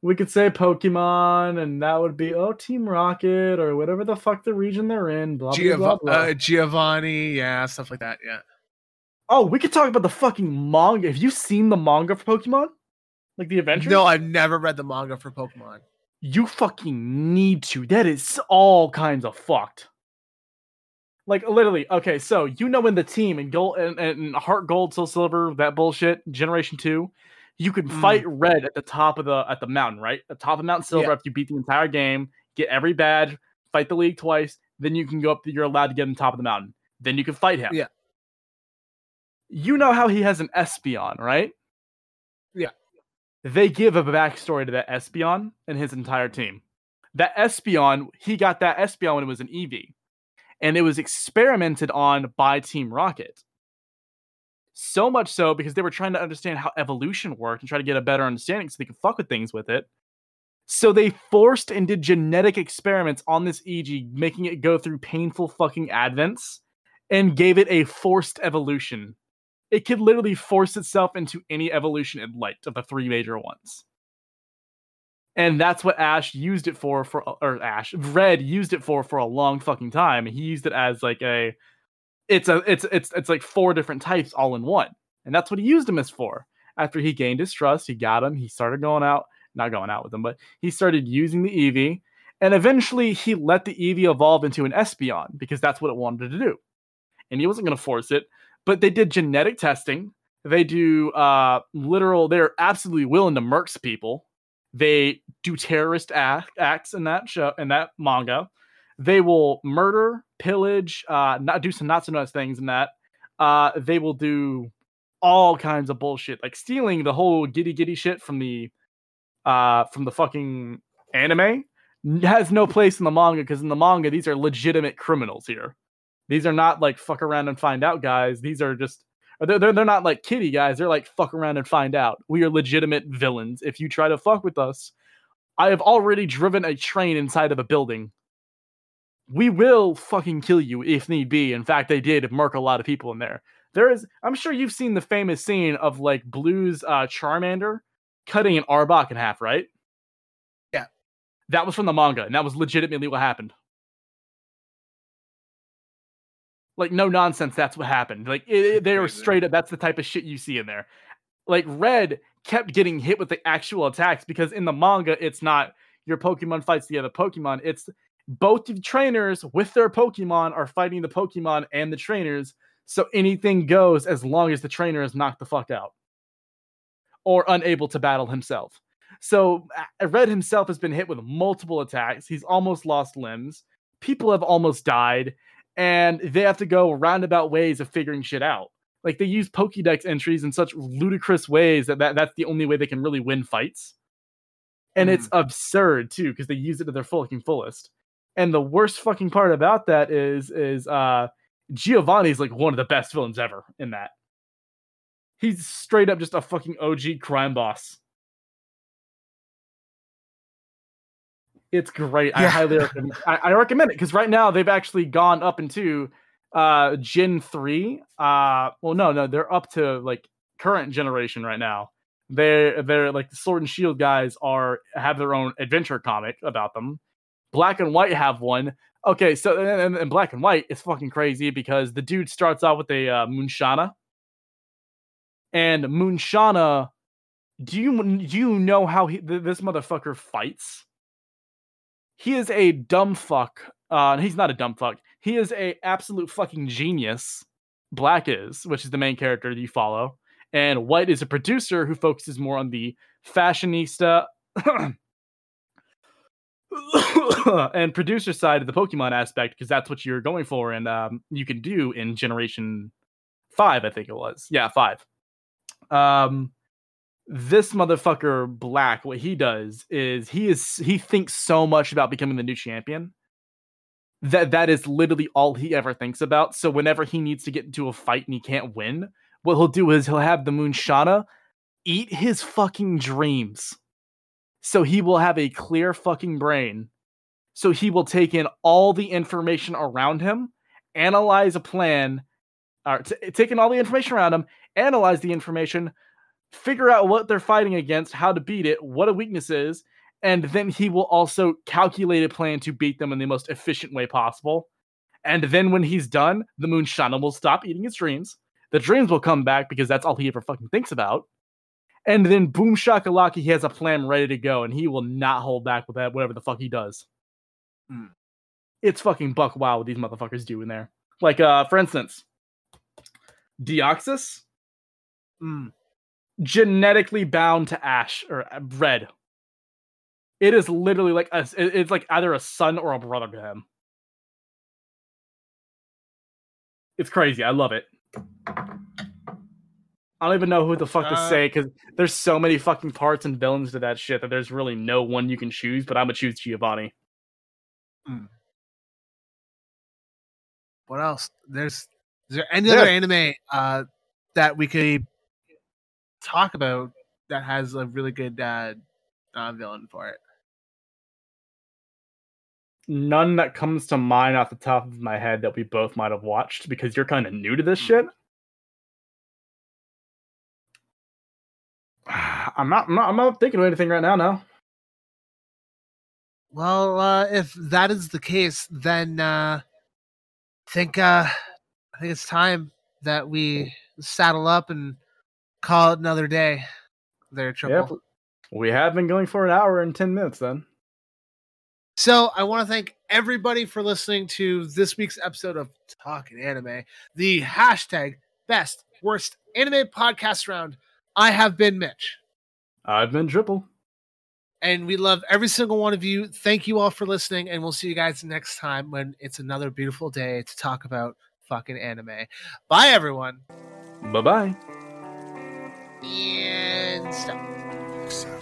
we could say Pokemon, and that would be oh Team Rocket or whatever the fuck the region they're in. Blah blah blah. Blah. uh, Giovanni, yeah, stuff like that. Yeah. oh, we could talk about the fucking manga. Have you seen the manga for Pokemon? Like the adventure? No, I've never read the manga for Pokemon. you fucking need to. That is all kinds of fucked. Like literally, okay, so you know in the team and gold and, and heart gold, soul silver, that bullshit, generation two, you can Mm. fight red at the top of the at the mountain, right? At the top of Mount Silver Yeah. after you beat the entire game, get every badge, fight the league twice, then you can go up you're allowed to get on top of the mountain. Then you can fight him. Yeah. You know how he has an Espeon right? Yeah. They give a backstory to that Espeon and his entire team. That Espeon he got that Espeon when it was an Eevee. And it was experimented on by Team Rocket. So much so because they were trying to understand how evolution worked and try to get a better understanding so they could fuck with things with it. So they forced and did genetic experiments on this Eevee, making it go through painful fucking advents, and gave it a forced evolution. It could literally force itself into any evolution it liked of the three major ones. And that's what Ash used it for for or Ash Red used it for for a long fucking time. He used it as like a it's a it's it's it's like four different types all in one, and that's what he used him as for. After he gained his trust, he got him. He started going out, not going out with him, but he started using the Eevee, and eventually he let the Eevee evolve into an Espeon because that's what it wanted to do, and he wasn't going to force it. But they did genetic testing. They do uh literal. They're absolutely willing to murks people. They do terrorist act, acts in that show in that manga. They will murder, pillage, uh, not do some not so nice things in that. Uh, they will do all kinds of bullshit, like stealing the whole giddy giddy shit from the uh from the fucking anime has no place in the manga because in the manga these are legitimate criminals here. These are not like fuck around and find out guys. These are just they're, they're, they're not like kitty guys. They're like fuck around and find out. We are legitimate villains. If you try to fuck with us, I have already driven a train inside of a building. We will fucking kill you if need be. In fact, they did murk a lot of people in there. There is, I'm sure you've seen the famous scene of like Blue's uh, Charmander cutting an Arbok in half, right? Yeah. That was from the manga, and that was legitimately what happened. Like no nonsense, that's what happened. Like it, it, they were straight up. That's the type of shit you see in there. Like Red kept getting hit with the actual attacks because in the manga it's not your Pokemon fights the other Pokemon. It's both the trainers with their Pokemon are fighting the Pokemon and the trainers. So anything goes as long as the trainer is knocked the fuck out or unable to battle himself. So uh, Red himself has been hit with multiple attacks. He's almost lost limbs. People have almost died and they have to go roundabout ways of figuring shit out. Like they use Pokédex entries in such ludicrous ways that, that that's the only way they can really win fights. And mm. it's absurd too, because they use it to their fucking fullest. And the worst fucking part about that is is uh Giovanni's like one of the best villains ever in that. He's straight up just a fucking OG crime boss. It's great. Yeah. I highly recommend. I, I recommend it because right now they've actually gone up into uh Gen three. Uh, well, no, no, they're up to like current generation right now. They're they're like the Sword and Shield guys are have their own adventure comic about them. Black and White have one. Okay, so and, and Black and White is fucking crazy because the dude starts out with a uh, Musharna, and Moonshana. Do you do you know how he, this motherfucker fights? He is a dumb fuck. Uh, he's not a dumb fuck. He is a absolute fucking genius. Black is, which is the main character that you follow, and White is a producer who focuses more on the fashionista and producer side of the Pokemon aspect because that's what you're going for, and um, you can do in Generation Five, I think it was. Yeah, five. Um, this motherfucker black what he does is he is he thinks so much about becoming the new champion that that is literally all he ever thinks about. So whenever he needs to get into a fight and he can't win what he'll do is he'll have the Musharna eat his fucking dreams. So he will have a clear fucking brain. So he will take in all the information around him analyze a plan or t- taking all the information around him analyze the information figure out what they're fighting against, how to beat it, what a weakness is, and then he will also calculate a plan to beat them in the most efficient way possible. And then when he's done, the Musharna will stop eating his dreams. The dreams will come back because that's all he ever fucking thinks about. And then boom shakalaka, he has a plan ready to go, and he will not hold back with that, whatever the fuck he does. Mm. It's fucking buck wild what these motherfuckers do in there. Like, uh, for instance, Deoxys. Mm genetically bound to ash or uh, red. It is literally like a, it's like either a son or a brother to him. It's crazy. I love it. I don't even know who the fuck uh, to say because there's so many fucking parts and villains to that shit that there's really no one you can choose. But I'm gonna choose Giovanni. Hmm. What else? There's is there any yeah. other anime uh, that we could talk about that has a really good uh, uh, villain for it? None that comes to mind off the top of my head that we both might have watched because you're kind of new to this shit. I'm not, I'm not, I'm not thinking of anything right now. Now, Well, uh, if that is the case, then uh, I think uh, I think it's time that we saddle up and call it another day. There, triple. Yep. We have been going for an hour and ten minutes then. So I want to thank everybody for listening to this week's episode of Talking Anime, the hashtag best worst anime podcast round. I have been Mitch. I've been Triple. And we love every single one of you. Thank you all for listening, and we'll see you guys next time when it's another beautiful day to talk about fucking anime. Bye, everyone. Bye bye. And stop.